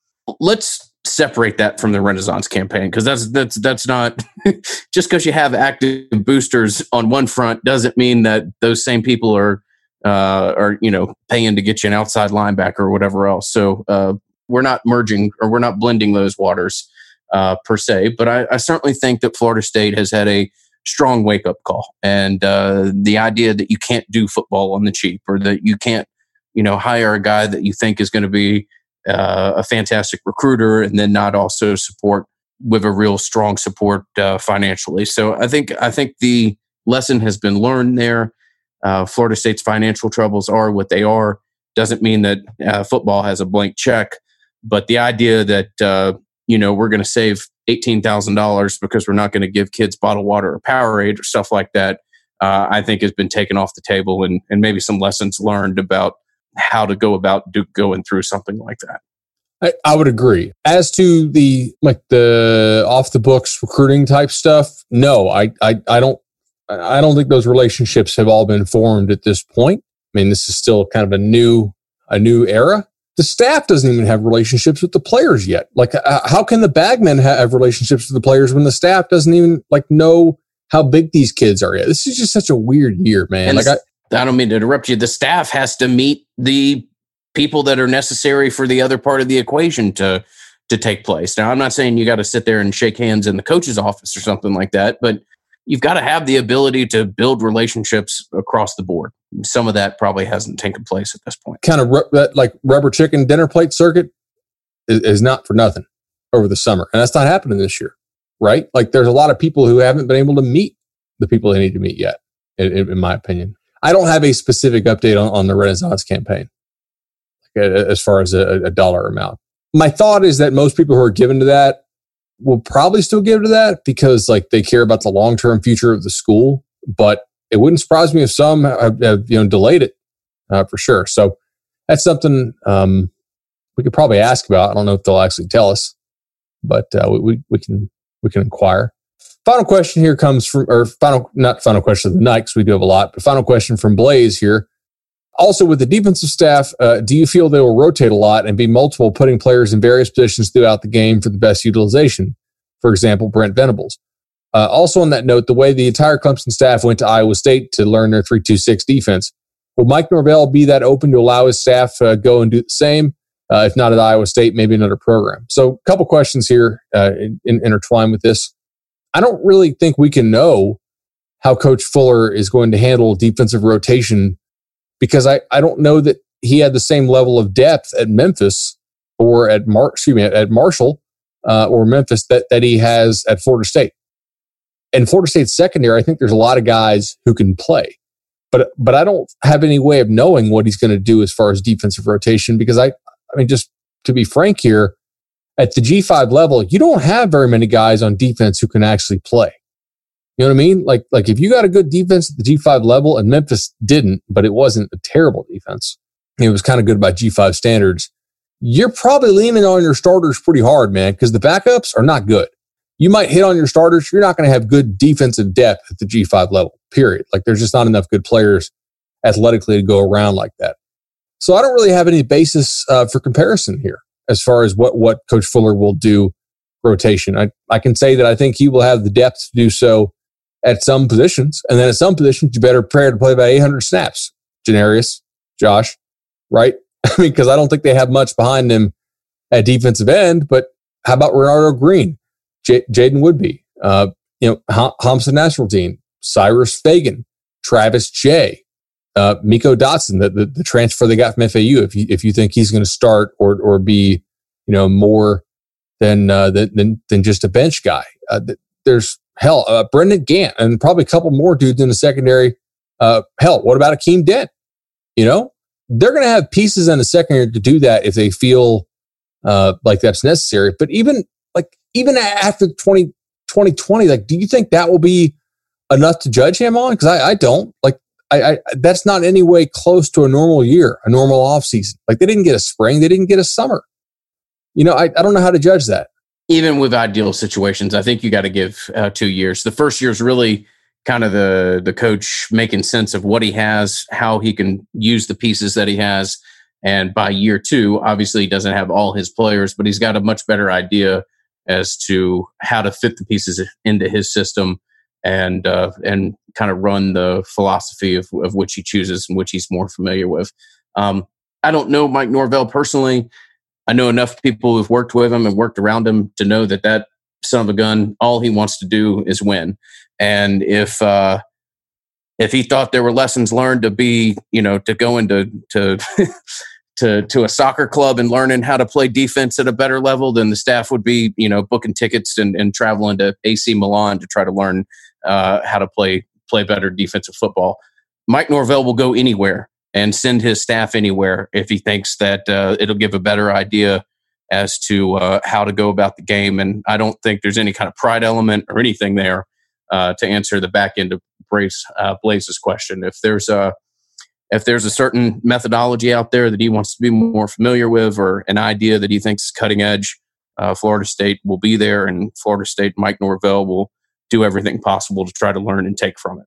let's separate that from the Renaissance campaign because that's that's that's not (laughs) just because you have active boosters on one front doesn't mean that those same people are uh, are you know paying to get you an outside linebacker or whatever else. So uh, we're not merging or we're not blending those waters uh, per se. But I, I, certainly think that Florida State has had a strong wake up call, and uh, the idea that you can't do football on the cheap or that you can't you know hire a guy that you think is going to be uh, a fantastic recruiter and then not also support with a real strong support uh, financially. So I think I think the lesson has been learned there. Uh, Florida State's financial troubles are what they are. Doesn't mean that uh, football has a blank check, but the idea that uh, you know we're going to save eighteen thousand dollars because we're not going to give kids bottled water or Powerade or stuff like that, uh, I think has been taken off the table, and and maybe some lessons learned about how to go about do, going through something like that. I, I, would agree. As to the like the off the books recruiting type stuff, no, I, I I don't I don't think those relationships have all been formed at this point. I mean, this is still kind of a new a new era. The staff doesn't even have relationships with the players yet. Like, uh, how can the bagmen have relationships with the players when the staff doesn't even like know how big these kids are yet? This is just such a weird year, man. And like, I, I don't mean to interrupt you. The staff has to meet the people that are necessary for the other part of the equation to to take place. Now, I'm not saying you got to sit there and shake hands in the coach's office or something like that, but you've got to have the ability to build relationships across the board. Some of that probably hasn't taken place at this point. Kind of like rubber chicken dinner plate circuit is, is not for nothing over the summer, and that's not happening this year, right? Like there's a lot of people who haven't been able to meet the people they need to meet yet, in, in my opinion. I don't have a specific update on, on the Renaissance campaign as far as a, a dollar amount. My thought is that most people who are given to that will probably still give to that because like they care about the long term future of the school. But it wouldn't surprise me if some have, have you know delayed it uh, for sure. So that's something um, we could probably ask about. I don't know if they'll actually tell us, but uh, we, we can we can inquire. Final question here comes from, or final, not final question of the night because we do have a lot, but final question from Blaze here. Also, with the defensive staff, uh, do you feel they will rotate a lot and be multiple, putting players in various positions throughout the game for the best utilization? For example, Brent Venables. Uh, also, on that note, the way the entire Clemson staff went to Iowa State to learn their 326 defense, will Mike Norvell be that open to allow his staff uh, go and do the same? Uh, if not at Iowa State, maybe another program. So, a couple questions here uh, in, in, intertwined with this. I don't really think we can know how Coach Fuller is going to handle defensive rotation because I, I don't know that he had the same level of depth at Memphis or at Mar- excuse me, at Marshall uh, or Memphis that, that he has at Florida State. And Florida State's secondary, I think there's a lot of guys who can play. but but I don't have any way of knowing what he's going to do as far as defensive rotation because I I mean just to be frank here, at the G5 level, you don't have very many guys on defense who can actually play. You know what I mean? Like, like if you got a good defense at the G5 level and Memphis didn't, but it wasn't a terrible defense. It was kind of good by G5 standards. You're probably leaning on your starters pretty hard, man, because the backups are not good. You might hit on your starters. You're not going to have good defensive depth at the G5 level, period. Like there's just not enough good players athletically to go around like that. So I don't really have any basis uh, for comparison here as far as what, what Coach Fuller will do rotation. I, I can say that I think he will have the depth to do so at some positions. And then at some positions, you better prepare to play about 800 snaps. Janarius, Josh, right? (laughs) I mean, because I don't think they have much behind them at defensive end. But how about Renardo Green, J- Jaiden Woodbey, uh, you know, H- Hamsah Nasirildeen, Cyrus Fagan, Travis Jay, uh, Meiko Dotson, the, the, the transfer they got from FAU. If you if you think he's going to start or or be you know more than uh, than than just a bench guy, uh, there's hell uh, Brendan Gant and probably a couple more dudes in the secondary. Uh, hell, what about Akeem Dent? You know, they're going to have pieces in the secondary to do that if they feel uh, like that's necessary. But even like even after 20, 2020, like, do you think that will be enough to judge him on? Because I, I don't like I, I, that's not any way close to a normal year, a normal off season. Like they didn't get a spring, they didn't get a summer. You know, I, I don't know how to judge that. Even with ideal situations, I think you got to give uh, two years. The first year is really kind of the the coach making sense of what he has, how he can use the pieces that he has, and by year two, obviously he doesn't have all his players, but he's got a much better idea as to how to fit the pieces into his system and uh, and kind of run the philosophy of, of which he chooses and which he's more familiar with. Um, I don't know Mike Norvell personally. I know enough people who've worked with him and worked around him to know that that son of a gun, all he wants to do is win. And if uh, if he thought there were lessons learned to be, you know, to go into to (laughs) to to a soccer club and learning how to play defense at a better level, then the staff would be, you know, booking tickets and, and traveling to AC Milan to try to learn uh, how to play play better defensive football. Mike Norvell will go anywhere and send his staff anywhere if he thinks that uh, it'll give a better idea as to uh, how to go about the game. And I don't think there's any kind of pride element or anything there uh, to answer the back end of Brace uh, Blaze's question. If there's a if there's a certain methodology out there that he wants to be more familiar with, or an idea that he thinks is cutting edge, uh, Florida State will be there, and Florida State Mike Norvell will do everything possible to try to learn and take from it.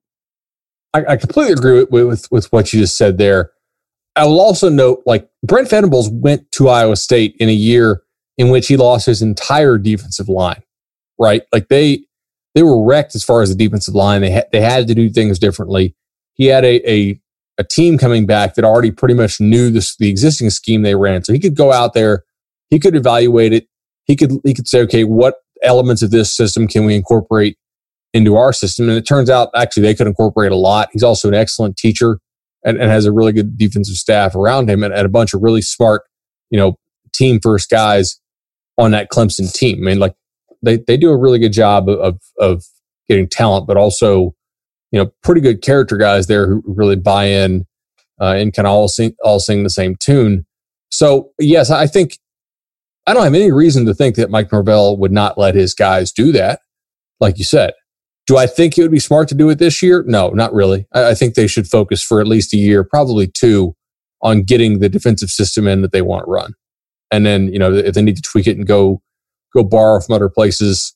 I, I completely agree with, with, with what you just said there. I will also note, like Brent Venables went to Iowa State in a year in which he lost his entire defensive line. Right, like they they were wrecked as far as the defensive line. They had they had to do things differently. He had a a, a team coming back that already pretty much knew this, the existing scheme they ran, so he could go out there, he could evaluate it, he could he could say, okay, what elements of this system can we incorporate into our system. And it turns out actually they could incorporate a lot. He's also an excellent teacher and, and has a really good defensive staff around him and, and, a bunch of really smart, you know, team first guys on that Clemson team. I mean, like they, they do a really good job of, of getting talent, but also, you know, pretty good character guys there who really buy in uh, and of all sing, all sing the same tune. So yes, I think I don't have any reason to think that Mike Norvell would not let his guys do that. Like you said, do I think it would be smart to do it this year? No, not really. I, I, think they should focus for at least a year, probably two, on getting the defensive system in that they want to run. And then, you know, if they need to tweak it and go go borrow from other places,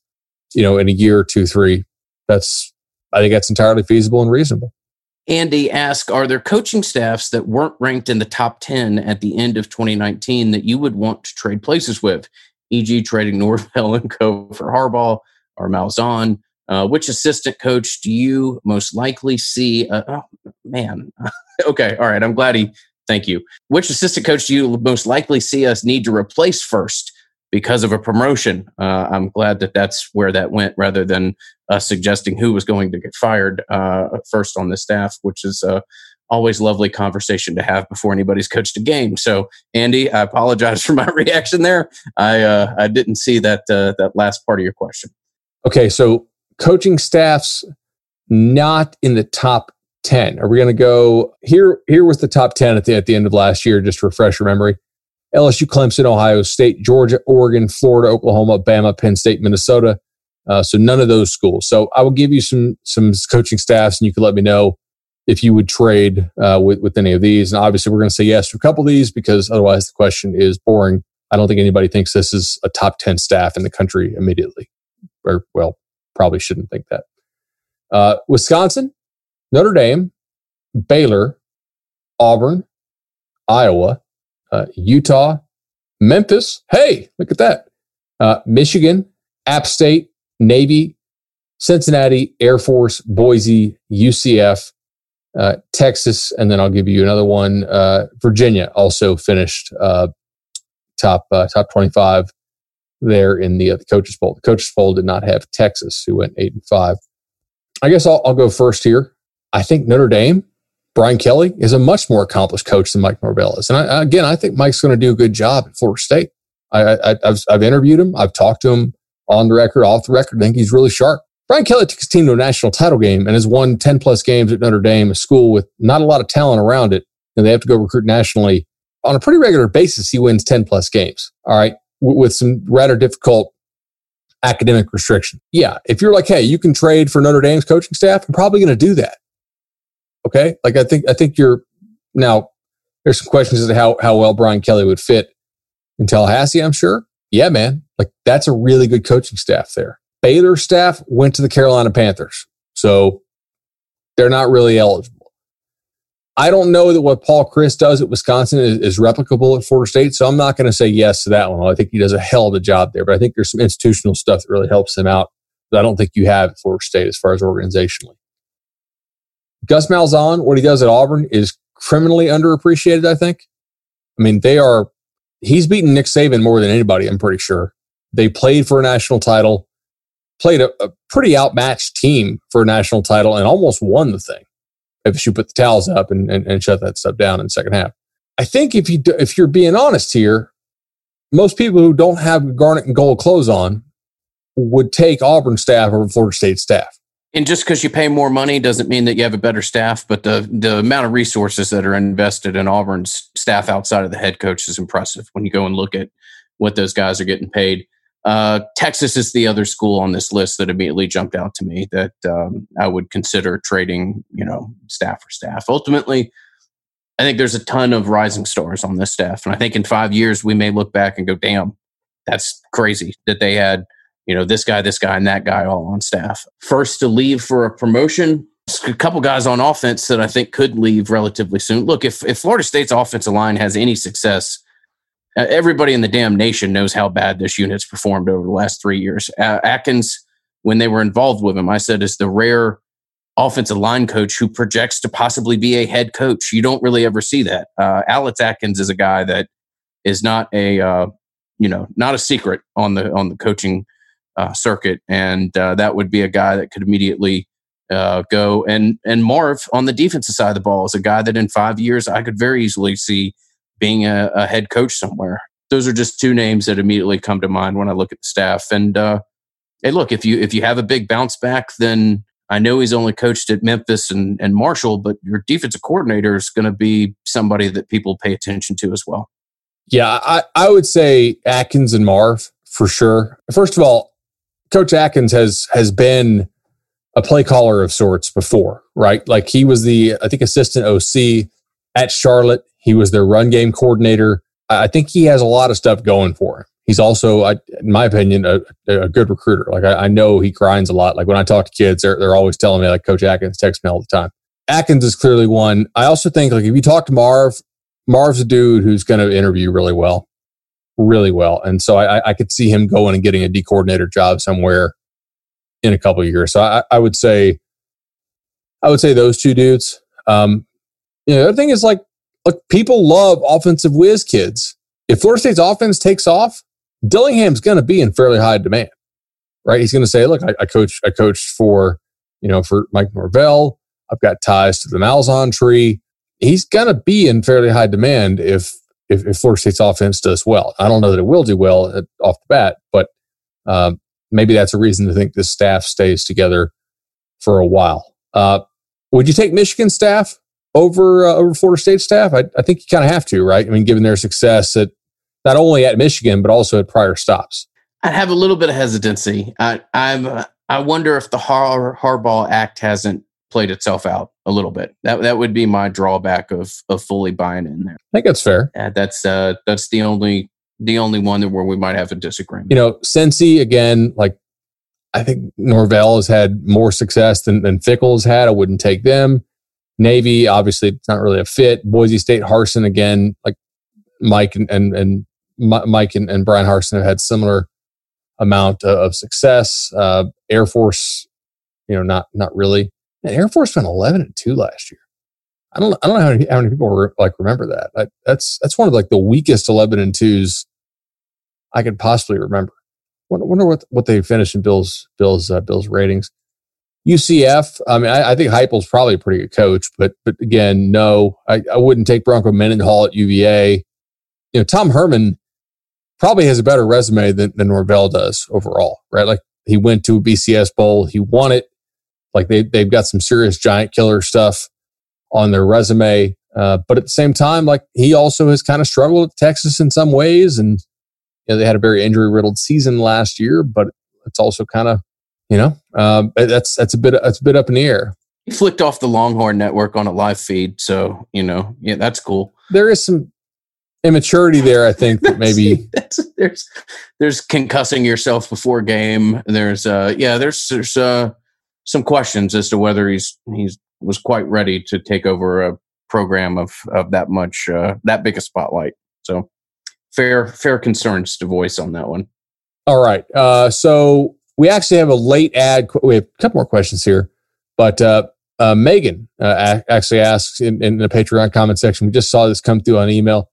you know, in a year, two, three, that's I think that's entirely feasible and reasonable. Andy asked, are there coaching staffs that weren't ranked in the top 10 at the end of 2019 that you would want to trade places with, e.g., trading Norvell and Co. for Harbaugh or Malzahn? Uh, which assistant coach do you most likely see? Uh, oh, man. (laughs) okay. All right. I'm glad he, thank you. Which assistant coach do you most likely see us need to replace first because of a promotion? Uh, I'm glad that that's where that went rather than us suggesting who was going to get fired uh, first on the staff, which is uh, always lovely conversation to have before anybody's coached a game. So, Andy, I apologize (laughs) for my reaction there. I uh, I didn't see that that last part of your question. Okay, so coaching staffs not in the top 10. Are we going to go here? Here was the top 10 at the, at the end of last year, just to refresh your memory. LSU, Clemson, Ohio State, Georgia, Oregon, Florida, Oklahoma, Bama, Penn State, Minnesota. Uh, so none of those schools. So I will give you some some coaching staffs, and you can let me know if you would trade uh, with with any of these. And obviously, we're going to say yes to a couple of these because otherwise the question is boring. I don't think anybody thinks this is a top ten staff in the country immediately, or well, probably shouldn't think that. Uh, Wisconsin, Notre Dame, Baylor, Auburn, Iowa, uh, Utah, Memphis. Hey, look at that. Uh, Michigan, App State, Navy, Cincinnati, Air Force, Boise, UCF, uh, Texas, and then I'll give you another one. Uh, Virginia also finished uh, top uh, top twenty five there in the, uh, the coaches poll. The coaches poll did not have Texas, who went eight and five. I guess I'll, I'll go first here. I think Notre Dame, Brian Kelly is a much more accomplished coach than Mike Norvell is. And I, again, I think Mike's going to do a good job at Florida State. I, have I've interviewed him. I've talked to him on the record, off the record. I think he's really sharp. Brian Kelly took his team to a national title game and has won 10 plus games at Notre Dame, a school with not a lot of talent around it. And they have to go recruit nationally on a pretty regular basis. He wins 10 plus games. All right. With some rather difficult academic restriction. Yeah. If you're like, hey, you can trade for Notre Dame's coaching staff, I'm probably going to do that. Okay. Like I think, I think you're now there's some questions as to how, how well Brian Kelly would fit in Tallahassee, I'm sure. Yeah, man. Like that's a really good coaching staff there. Baylor staff went to the Carolina Panthers. So they're not really eligible. I don't know that what Paul Chryst does at Wisconsin is, is replicable at Florida State. So I'm not going to say yes to that one. I think he does a hell of a job there, but I think there's some institutional stuff that really helps him out that I don't think you have at Florida State as far as organizationally. Gus Malzahn, what he does at Auburn is criminally underappreciated, I think. I mean, they are, he's beaten Nick Saban more than anybody, I'm pretty sure. They played for a national title, played a, a pretty outmatched team for a national title, and almost won the thing if you put the towels up and, and, and shut that stuff down in the second half. I think if you do, if you're being honest here, most people who don't have garnet and gold clothes on would take Auburn staff over Florida State staff. And just because you pay more money doesn't mean that you have a better staff, but the the amount of resources that are invested in Auburn's staff outside of the head coach is impressive. When you go and look at what those guys are getting paid, uh, Texas is the other school on this list that immediately jumped out to me that um, I would consider trading. You know, staff for staff. Ultimately, I think there's a ton of rising stars on this staff, and I think in five years we may look back and go, "Damn, that's crazy that they had." you know, this guy, this guy, and that guy all on staff. First to leave for a promotion, a couple guys on offense that I think could leave relatively soon. Look, if, if Florida State's offensive line has any success, everybody in the damn nation knows how bad this unit's performed over the last three years. Uh, Atkins, when they were involved with him, I said is the rare offensive line coach who projects to possibly be a head coach. You don't really ever see that. Uh, Alex Atkins is a guy that is not a uh, you know not a secret on the on the coaching uh, circuit, and uh, that would be a guy that could immediately uh, go. And and Marv on the defensive side of the ball is a guy that in five years I could very easily see being a, a head coach somewhere. Those are just two names that immediately come to mind when I look at the staff. And uh, hey, look if you if you have a big bounce back, then I know he's only coached at Memphis and, and Marshall, but your defensive coordinator is going to be somebody that people pay attention to as well. Yeah, I, I would say Atkins and Marv for sure. First of all, Coach Atkins has has been a play caller of sorts before, right? Like he was the I think assistant OC at Charlotte. He was their run game coordinator. I think he has a lot of stuff going for him. He's also, in my opinion, a, a good recruiter. Like I, I, know he grinds a lot. Like when I talk to kids, they're, they're always telling me like Coach Atkins texts me all the time. Atkins is clearly one. I also think like if you talk to Marv, Marv's a dude who's going to interview really well really well. And so I, I could see him going and getting a D coordinator job somewhere in a couple of years. So I, I, would say, I would say those two dudes. Um, you know, the other thing is like, look, people love offensive whiz kids. If Florida State's offense takes off, Dillingham's going to be in fairly high demand, right? He's going to say, look, I, I coach, I coached for, you know, for Mike Norvell. I've got ties to the Malzahn tree. He's going to be in fairly high demand if if, if Florida State's offense does well. I don't know that it will do well at, off the bat, but um, maybe that's a reason to think this staff stays together for a while. Uh, would you take Michigan staff over uh, over Florida State staff? I, I think you kind of have to, right? I mean, given their success at not only at Michigan but also at prior stops. I have a little bit of hesitancy. I I'm I wonder if the Har- Harbaugh Act hasn't played itself out a little bit. That that would be my drawback of of fully buying in there. I think that's fair. Uh, that's uh that's the only the only one where we might have a disagreement. You know, Cincy again, like I think Norvell has had more success than, than Fickell has had. I wouldn't take them. Navy, obviously, it's not really a fit. Boise State, Harsin, again, like Mike and and, and Mike and, and Bryan Harsin have had similar amount of success. Uh, Air Force, you know, not not really. And Air Force went eleven and two last year. I don't I don't know how many, how many people like remember that. I, that's that's one of like the weakest eleven and twos I could possibly remember. Wonder, wonder what what they finished in Bill's Bill's uh, Bill's ratings. UCF, I mean, I, I think Heupel's probably a pretty good coach, but but again, no, I, I wouldn't take Bronco Mendenhall at UVA. You know, Tom Herman probably has a better resume than, than Norvell does overall, right? Like he went to a BCS bowl, he won it. Like they they've got some serious giant killer stuff on their resume. Uh, but at the same time, like he also has kind of struggled at Texas in some ways, and you know, they had a very injury riddled season last year. But it's also kind of you know um, that's that's a bit that's a bit up in the air. He flicked off the Longhorn Network on a live feed, so you know, yeah, that's cool. There is some immaturity there. I think that (laughs) maybe there's there's concussing yourself before game. There's uh yeah there's there's uh some questions as to whether he's he's was quite ready to take over a program of of that much uh, that big a spotlight. So fair fair concerns to voice on that one. All right. Uh, so we actually have a late ad. We have a couple more questions here, but uh, uh, Megan uh, actually asks in, in the Patreon comment section. We just saw this come through on email.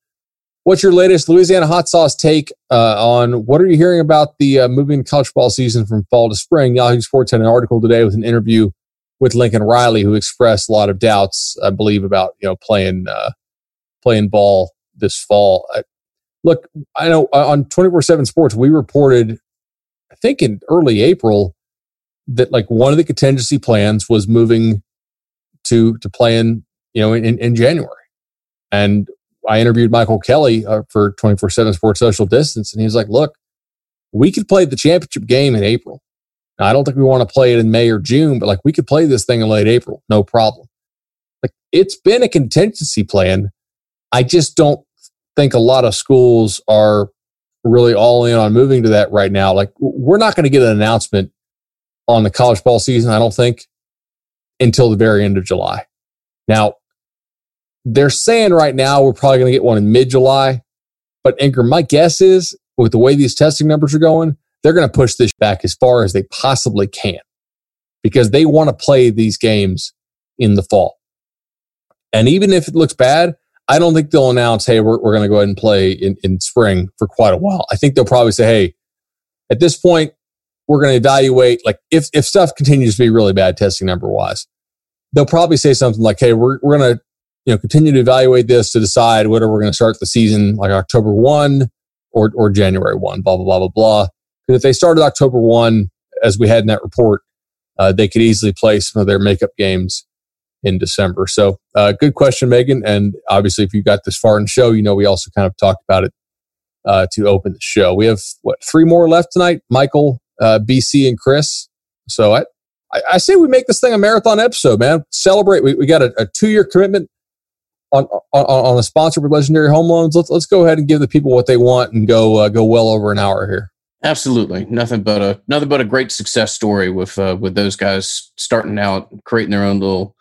What's your latest Louisiana hot sauce take uh, on what are you hearing about the uh, moving college football season from fall to spring? Yahoo Sports had an article today with an interview with Lincoln Riley, who expressed a lot of doubts, I believe, about you know playing uh, playing ball this fall. I, look, I know on twenty four seven Sports we reported, think in early April, that like one of the contingency plans was moving to to plan you know in, in January, and I interviewed Michael Kelly uh, for 24 7 Sports Social Distance, and he was like, look, we could play the championship game in April. Now, I don't think we want to play it in May or June, but like we could play this thing in late April, no problem. Like it's been a contingency plan. I just don't think a lot of schools are really all in on moving to that right now. Like we're not going to get an announcement on the college ball season, I don't think, until the very end of July. Now, they're saying right now we're probably going to get one in mid July. But Ingram, my guess is with the way these testing numbers are going, they're going to push this back as far as they possibly can because they want to play these games in the fall. And even if it looks bad, I don't think they'll announce, hey, we're, we're going to go ahead and play in, in spring for quite a while. I think they'll probably say, hey, at this point, we're going to evaluate, like, if, if stuff continues to be really bad testing number wise, they'll probably say something like, hey, we're, we're going to you know, continue to evaluate this to decide whether we're going to start the season like October 1 or, or January 1, blah, blah, blah, blah, blah. Because if they started October 1, as we had in that report, uh, they could easily play some of their makeup games in December. So, uh, good question, Megan. And obviously, if you got this far in the show, you know we also kind of talked about it uh, to open the show. We have what three more left tonight? Michael, uh, BC, and Chris. So I, I, say we make this thing a marathon episode, man. Celebrate. We, we got a, a two year commitment on, on, on a sponsor with Legendary Home Loans, let's let's go ahead and give the people what they want and go uh, go well over an hour here. Absolutely, nothing but a nothing but a great success story with uh, with those guys starting out, creating their own little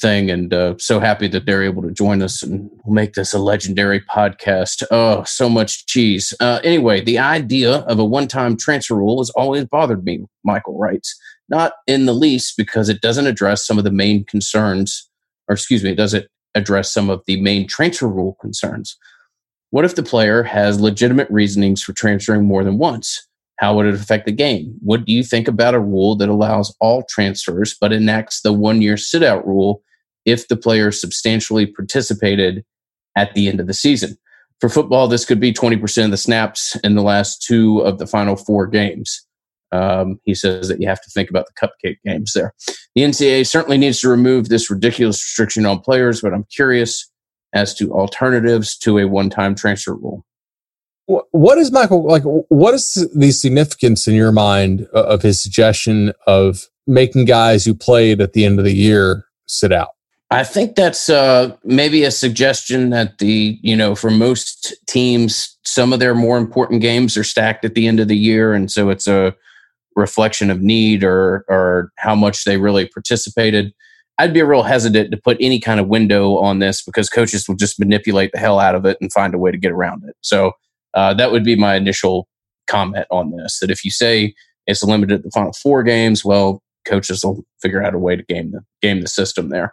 thing, and uh, so happy that they're able to join us and we'll make this a legendary podcast. Oh, so much cheese. Uh, anyway, the idea of a one time transfer rule has always bothered me. Michael writes, not in the least because it doesn't address some of the main concerns, or excuse me, does it address some of the main transfer rule concerns. What if the player has legitimate reasonings for transferring more than once? How would it affect the game? What do you think about a rule that allows all transfers but enacts the one year sit out rule if the player substantially participated at the end of the season? For football, this could be 20% of the snaps in the last two of the final four games. Um, he says that you have to think about the cupcake games there. The NCAA certainly needs to remove this ridiculous restriction on players, but I'm curious as to alternatives to a one-time transfer rule. What is Michael like? What is the significance in your mind of his suggestion of making guys who played at the end of the year sit out? I think that's uh, maybe a suggestion that the you know for most teams, some of their more important games are stacked at the end of the year, and so it's a reflection of need or or how much they really participated. I'd be real hesitant to put any kind of window on this because coaches will just manipulate the hell out of it and find a way to get around it. So uh, that would be my initial comment on this. That if you say it's limited to the final four games, well, coaches will figure out a way to game the game the system there.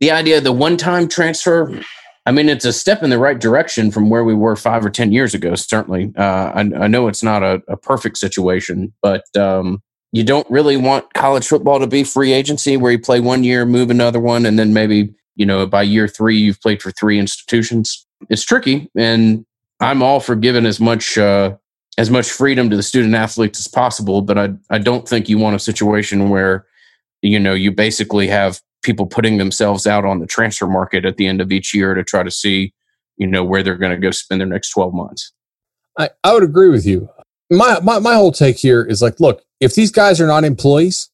The idea of the one time transfer, I mean, it's a step in the right direction from where we were five or ten years ago. Certainly, uh, I, I, know it's not a, a perfect situation, but um, you don't really want college football to be free agency where you play one year, move another one, and then maybe, you know, by year three, you've played for three institutions. It's tricky. And I'm all for giving as much, uh, as much freedom to the student athletes as possible. But I, I don't think you want a situation where, you know, you basically have people putting themselves out on the transfer market at the end of each year to try to see, you know, where they're going to go spend their next 12 months. I, I would agree with you. My, my, my whole take here is like, look, if these guys are not employees,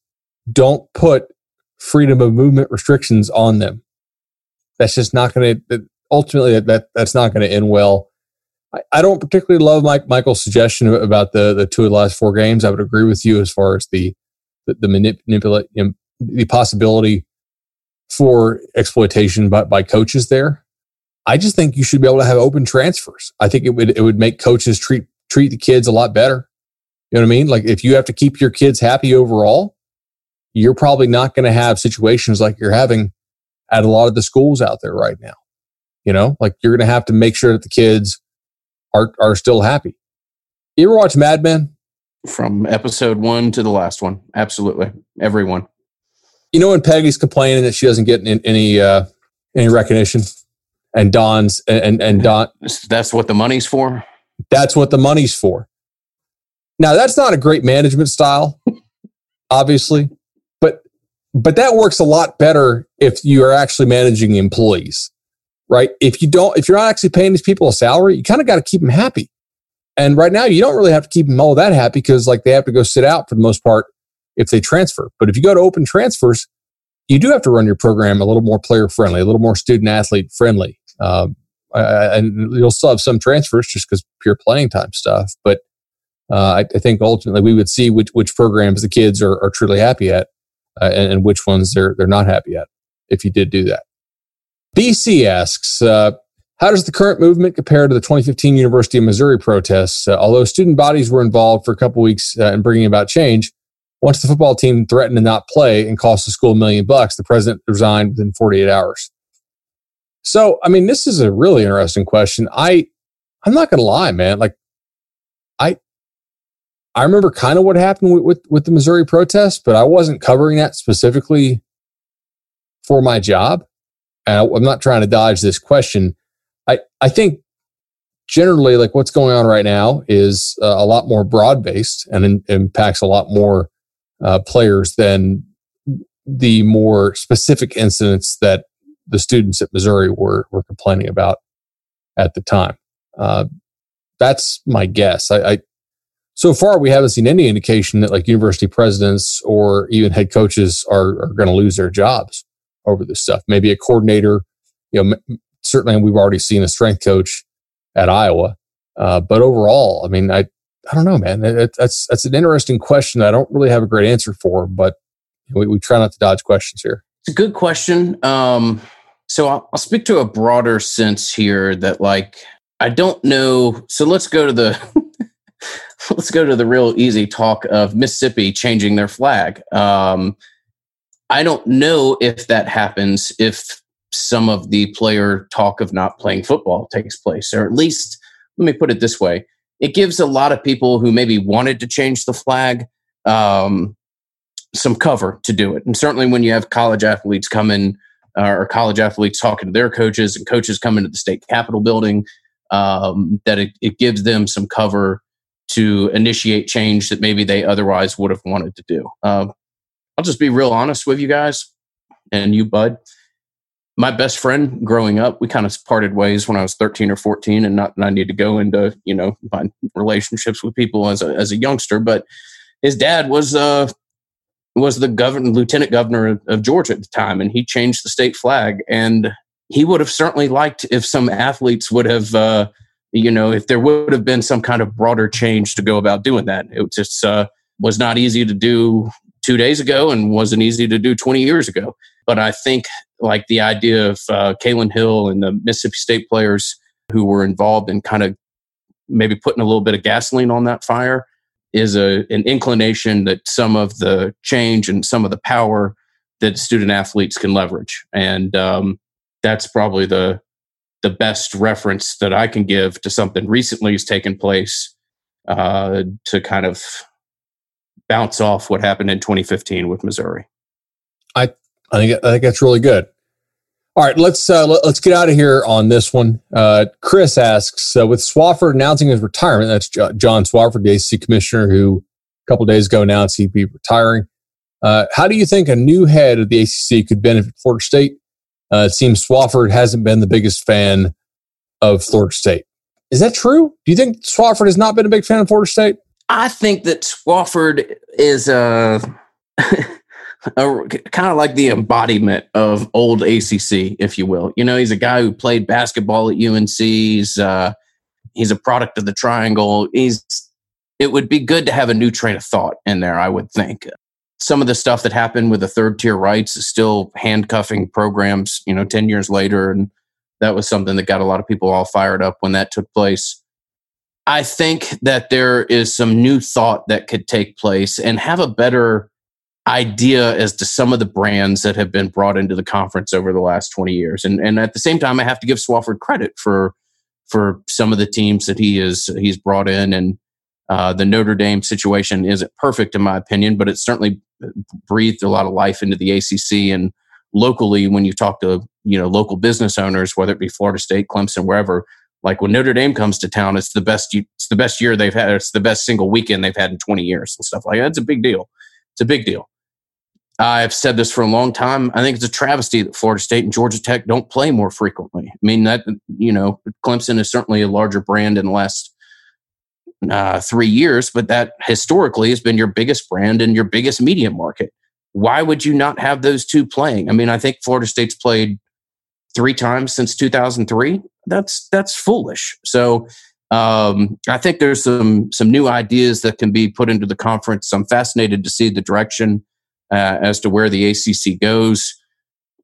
don't put freedom of movement restrictions on them. That's just not going to ultimately that that's not going to end well. I, I, don't particularly love Mike Michael's suggestion about the the two of the last four games. I would agree with you as far as the the, the manipulate the possibility for exploitation by, by coaches there. I just think you should be able to have open transfers. I think it would it would make coaches treat treat the kids a lot better. You know what I mean? Like if you have to keep your kids happy overall, you're probably not going to have situations like you're having at a lot of the schools out there right now. You know, like you're going to have to make sure that the kids are are still happy. You ever watch Mad Men? From episode one to the last one, absolutely, everyone. You know when Peggy's complaining that she doesn't get any uh, any recognition, and Don's and and Don. (laughs) That's what the money's for. That's what the money's for. Now that's not a great management style, (laughs) obviously, but but that works a lot better if you are actually managing employees, right? If you don't, if you're not actually paying these people a salary, you kind of got to keep them happy. And right now, you don't really have to keep them all that happy because like they have to go sit out for the most part if they transfer. But if you go to open transfers, you do have to run your program a little more player friendly, a little more student athlete friendly. Um, and you'll still have some transfers just because pure playing time stuff. But uh, I, I, think ultimately we would see which, which programs the kids are, are truly happy at uh, and, and, which ones they're, they're not happy at if you did do that. BC asks, uh, how does the current movement compare to the 2015 University of Missouri protests? Uh, although student bodies were involved for a couple weeks uh, in bringing about change, once the football team threatened to not play and cost the school a million bucks, the president resigned within 48 hours. So, I mean, this is a really interesting question. I, I'm not going to lie, man. Like, I, I remember kind of what happened with, with, with the Missouri protests, but I wasn't covering that specifically for my job. I, I'm not trying to dodge this question. I, I think generally, like what's going on right now is uh, a lot more broad based and in, impacts a lot more uh, players than the more specific incidents that the students at Missouri were were complaining about at the time. Uh, that's my guess. I, I, so far we haven't seen any indication that like university presidents or even head coaches are, are going to lose their jobs over this stuff. Maybe a coordinator, you know, certainly we've already seen a strength coach at Iowa. Uh, but overall, I mean, I, I don't know, man. It, that's, that's an interesting question. I don't really have a great answer for, but we, we try not to dodge questions here. It's a good question. Um, so I'll, I'll speak to a broader sense here that like, I don't know. So let's go to the (laughs) let's go to the real easy talk of Mississippi changing their flag. Um, I don't know if that happens if some of the player talk of not playing football takes place, or at least let me put it this way: it gives a lot of people who maybe wanted to change the flag um, some cover to do it. And certainly, when you have college athletes come in uh, or college athletes talking to their coaches, and coaches come into the state capitol building, um, that it, it gives them some cover to initiate change that maybe they otherwise would have wanted to do. Uh, I'll just be real honest with you guys and you, Bud. My best friend growing up, we kind of parted ways when I was 13 or 14, and not I need to go into you know my relationships with people as a as a youngster. But his dad was uh was the governor, lieutenant governor of, of Georgia at the time, and he changed the state flag. And he would have certainly liked if some athletes would have uh, you know, if there would have been some kind of broader change to go about doing that. It just uh, was not easy to do two days ago and wasn't easy to do 20 years ago. But I think like the idea of uh, Kylin Hill and the Mississippi State players who were involved in kind of maybe putting a little bit of gasoline on that fire is a an inclination that some of the change and some of the power that student athletes can leverage, and um, that's probably the the best reference that I can give to something recently has taken place uh, to kind of bounce off what happened in 2015 with Missouri. I I think I think that's really good. All right, let's uh, let, us get out of here on this one. Uh, Chris asks, uh, with Swofford announcing his retirement, that's John Swofford, the ACC commissioner, who a couple days ago announced he'd be retiring. Uh, how do you think a new head of the ACC could benefit Florida State? Uh, it seems Swofford hasn't been the biggest fan of Florida State. Is that true? Do you think Swofford has not been a big fan of Florida State? I think that Swofford is a, (laughs) a kind of like the embodiment of old ACC, if you will. You know, he's a guy who played basketball at UNC. He's uh, he's a product of the Triangle. He's it would be good to have a new train of thought in there. I would think some of the stuff that happened with the third tier rights is still handcuffing programs, you know, 10 years later. And that was something that got a lot of people all fired up when that took place. I think that there is some new thought that could take place and have a better idea as to some of the brands that have been brought into the conference over the last 20 years. And, and at the same time, I have to give Swofford credit for, for some of the teams that he is, he's brought in and, uh, the Notre Dame situation isn't perfect, in my opinion, but it's certainly breathed a lot of life into the ACC. And locally, when you talk to you know local business owners, whether it be Florida State, Clemson, wherever, like when Notre Dame comes to town, it's the best. It's the best year they've had. It's the best single weekend they've had in 20 years and stuff like that. It's a big deal. It's a big deal. I've said this for a long time. I think it's a travesty that Florida State and Georgia Tech don't play more frequently. I mean that you know Clemson is certainly a larger brand in the last uh, three years, but that historically has been your biggest brand and your biggest media market. Why would you not have those two playing? I mean, I think Florida State's played three times since 2003. That's that's foolish. So um, I think there's some some new ideas that can be put into the conference. I'm fascinated to see the direction uh, as to where the ACC goes.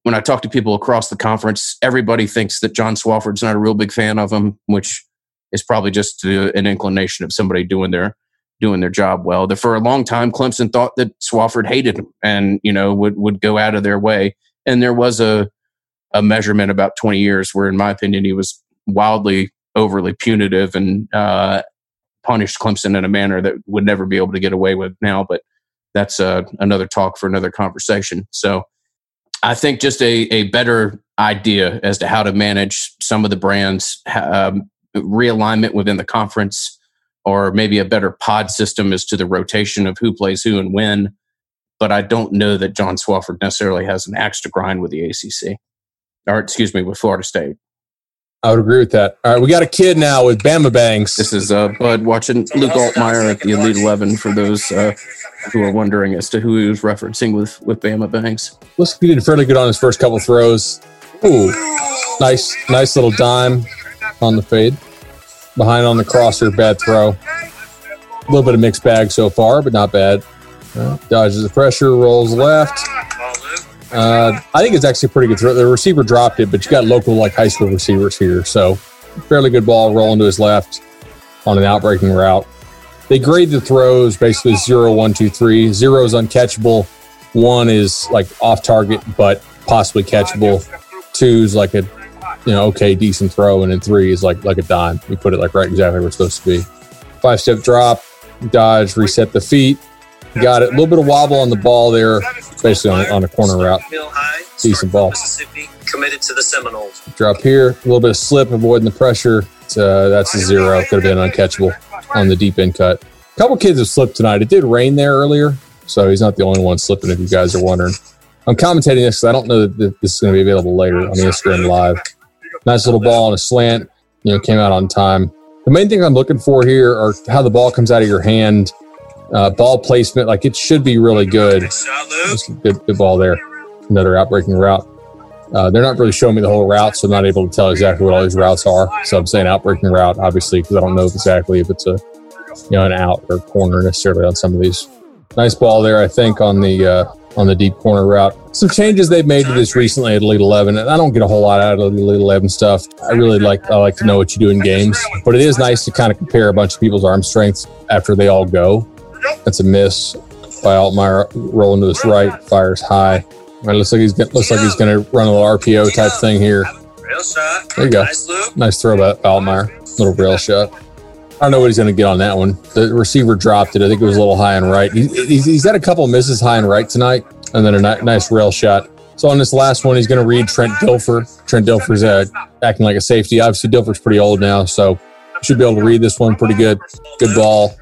When I talk to people across the conference, everybody thinks that John Swofford's not a real big fan of him, which is probably just an inclination of somebody doing their doing their job well. For a long time, Clemson thought that Swofford hated him and you know would would go out of their way. And there was a a measurement about 20 years where, in my opinion, he was wildly overly punitive and uh, punished Clemson in a manner that would never be able to get away with now. But that's uh, another talk for another conversation. So I think just a, a better idea as to how to manage some of the brands, um, realignment within the conference or maybe a better pod system as to the rotation of who plays who and when. But I don't know that John Swofford necessarily has an axe to grind with the ACC, or excuse me, with Florida State. I would agree with that. All right, we got a kid now with Bama Bangs. This is uh, Bud watching Luke Altmyer at the Elite Eleven. For those uh, who are wondering as to who he was referencing with with Bama Bangs, looks like he did fairly good on his first couple throws. Ooh, nice, nice little dime on the fade. Behind on the crosser, bad throw. A little bit of mixed bag so far, but not bad. Uh, dodges the pressure, rolls left. Uh, I think it's actually a pretty good throw. The receiver dropped it, but you got local like high school receivers here, so fairly good ball rolling to his left on an outbreaking route. They grade the throws basically zero, one, two, three. Zero is uncatchable. One is like off target, but possibly catchable. Two is like a you know, okay, decent throw, and then three is like like a dime. You put it like right exactly where it's supposed to be. Five step drop, dodge, reset the feet. Got it. A little bit of wobble on the ball there, especially on, on a corner route. Decent ball. committed to the Seminoles. Drop here, a little bit of slip, avoiding the pressure. Uh, that's a zero. Could have been uncatchable on the deep end cut. A couple kids have slipped tonight. It did rain there earlier, so he's not the only one slipping. If you guys are wondering, I'm commentating this because I don't know that this is going to be available later on the Instagram live. Nice little ball on a slant. You know, came out on time. The main thing I'm looking for here are how the ball comes out of your hand, uh, ball placement. Like it should be really good. Good, good ball there. Another outbreaking route. Uh, they're not really showing me the whole route, so I'm not able to tell exactly what all these routes are. So I'm saying outbreaking route, obviously, because I don't know exactly if it's a you know an out or corner necessarily on some of these. Nice ball there, I think, on the uh, on the deep corner route. Some changes they've made to this recently at Elite Eleven, and I don't get a whole lot out of the Elite Eleven stuff. I really like I like to know what you do in games, but it is nice to kind of compare a bunch of people's arm strengths after they all go. That's a miss by Altmyer rolling to this right, fires high. It looks like he's looks like he's going to run a little RPO type thing here. There you go. Nice throw by Altmyer. Little rail shot. I don't know what he's going to get on that one. The receiver dropped it. I think it was a little high and right. He's, he's had a couple misses high and right tonight, and then a ni- nice rail shot. So on this last one, he's going to read Trent Dilfer. Trent Dilfer's uh, acting like a safety. Obviously, Dilfer's pretty old now, so should be able to read this one pretty good. Good ball.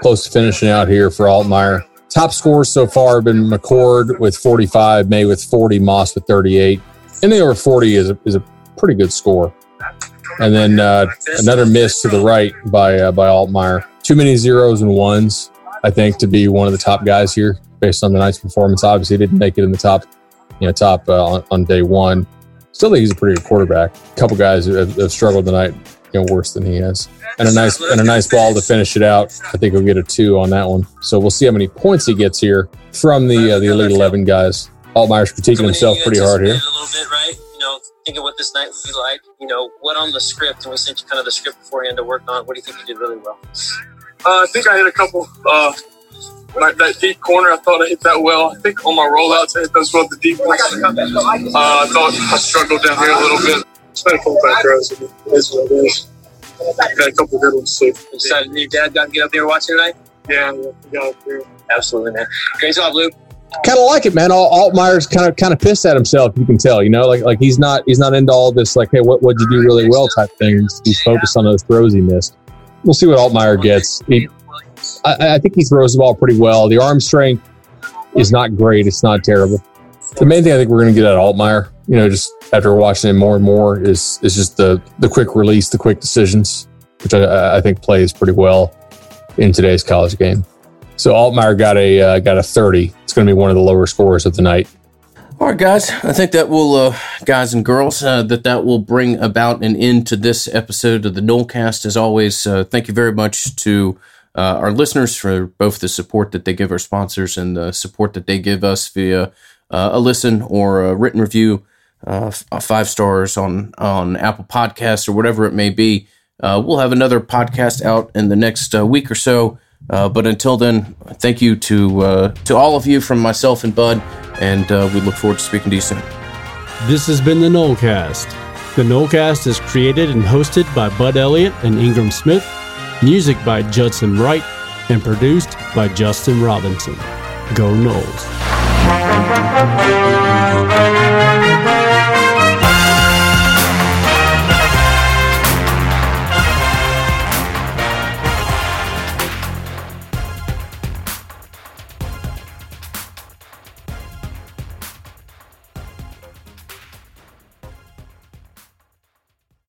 Close to finishing out here for Altmyer. Top scores so far have been McCord with 45, May with 40, Moss with 38. Anything over 40 is a, is a pretty good score. And then uh, another miss to the right by uh, by Altmyer. Too many zeros and ones, I think, to be one of the top guys here based on the night's performance. Obviously, didn't make it in the top, you know, top uh, on, on, day one. Still think he's a pretty good quarterback. A couple guys have, have struggled tonight, you know, worse than he has. And a nice and a nice ball to finish it out. I think he'll get a two on that one. So we'll see how many points he gets here from the uh, the Elite Eleven guys. Altmyer's critiquing himself pretty hard here. A little bit, right? You know, thinking what this night would be like. You know, what on the script, and we sent you kind of the script beforehand to work on. What do you think you did really well? Uh, I think I hit a couple. Uh, like that deep corner, I thought I hit that well. I think on my rollouts, I hit those well. The deep ones. Uh, I thought I struggled down here a little bit. It's been a couple bad throws. It is what it is. Got a couple good ones too. You decided your dad got to get up there watching tonight? Yeah, we got up there. Absolutely, man. Great job, Luke kind of like it, man. Altmyer's kind of kind of pissed at himself. You can tell, you know, like like he's not he's not into all this like, hey, what what'd you do really well type things. He's focused on those throws he missed. We'll see what Altmyer gets. He, I, I, think he throws the ball pretty well. The arm strength is not great. It's not terrible. The main thing I think we're going to get out of Altmyer, you know, just after watching him more and more, is is just the the quick release, the quick decisions, which I, I think plays pretty well in today's college game. So Altmyer got a uh, got a 30. It's going to be one of the lower scores of the night. All right, guys. I think that will, uh, guys and girls, uh, that that will bring about an end to this episode of the Nolecast. As always, uh, thank you very much to uh, our listeners for both the support that they give our sponsors and the support that they give us via uh, a listen or a written review, uh, five stars on on Apple Podcasts or whatever it may be. we'll have another podcast out in the next week or so. Uh, but until then, thank you to uh, to all of you from myself and Bud, and uh, we look forward to speaking to you soon. This has been the Nolecast. The Nolecast is created and hosted by Bud Elliott and Ingram Smith, music by Judson Wright, and produced by Justin Robinson. Go Thank you.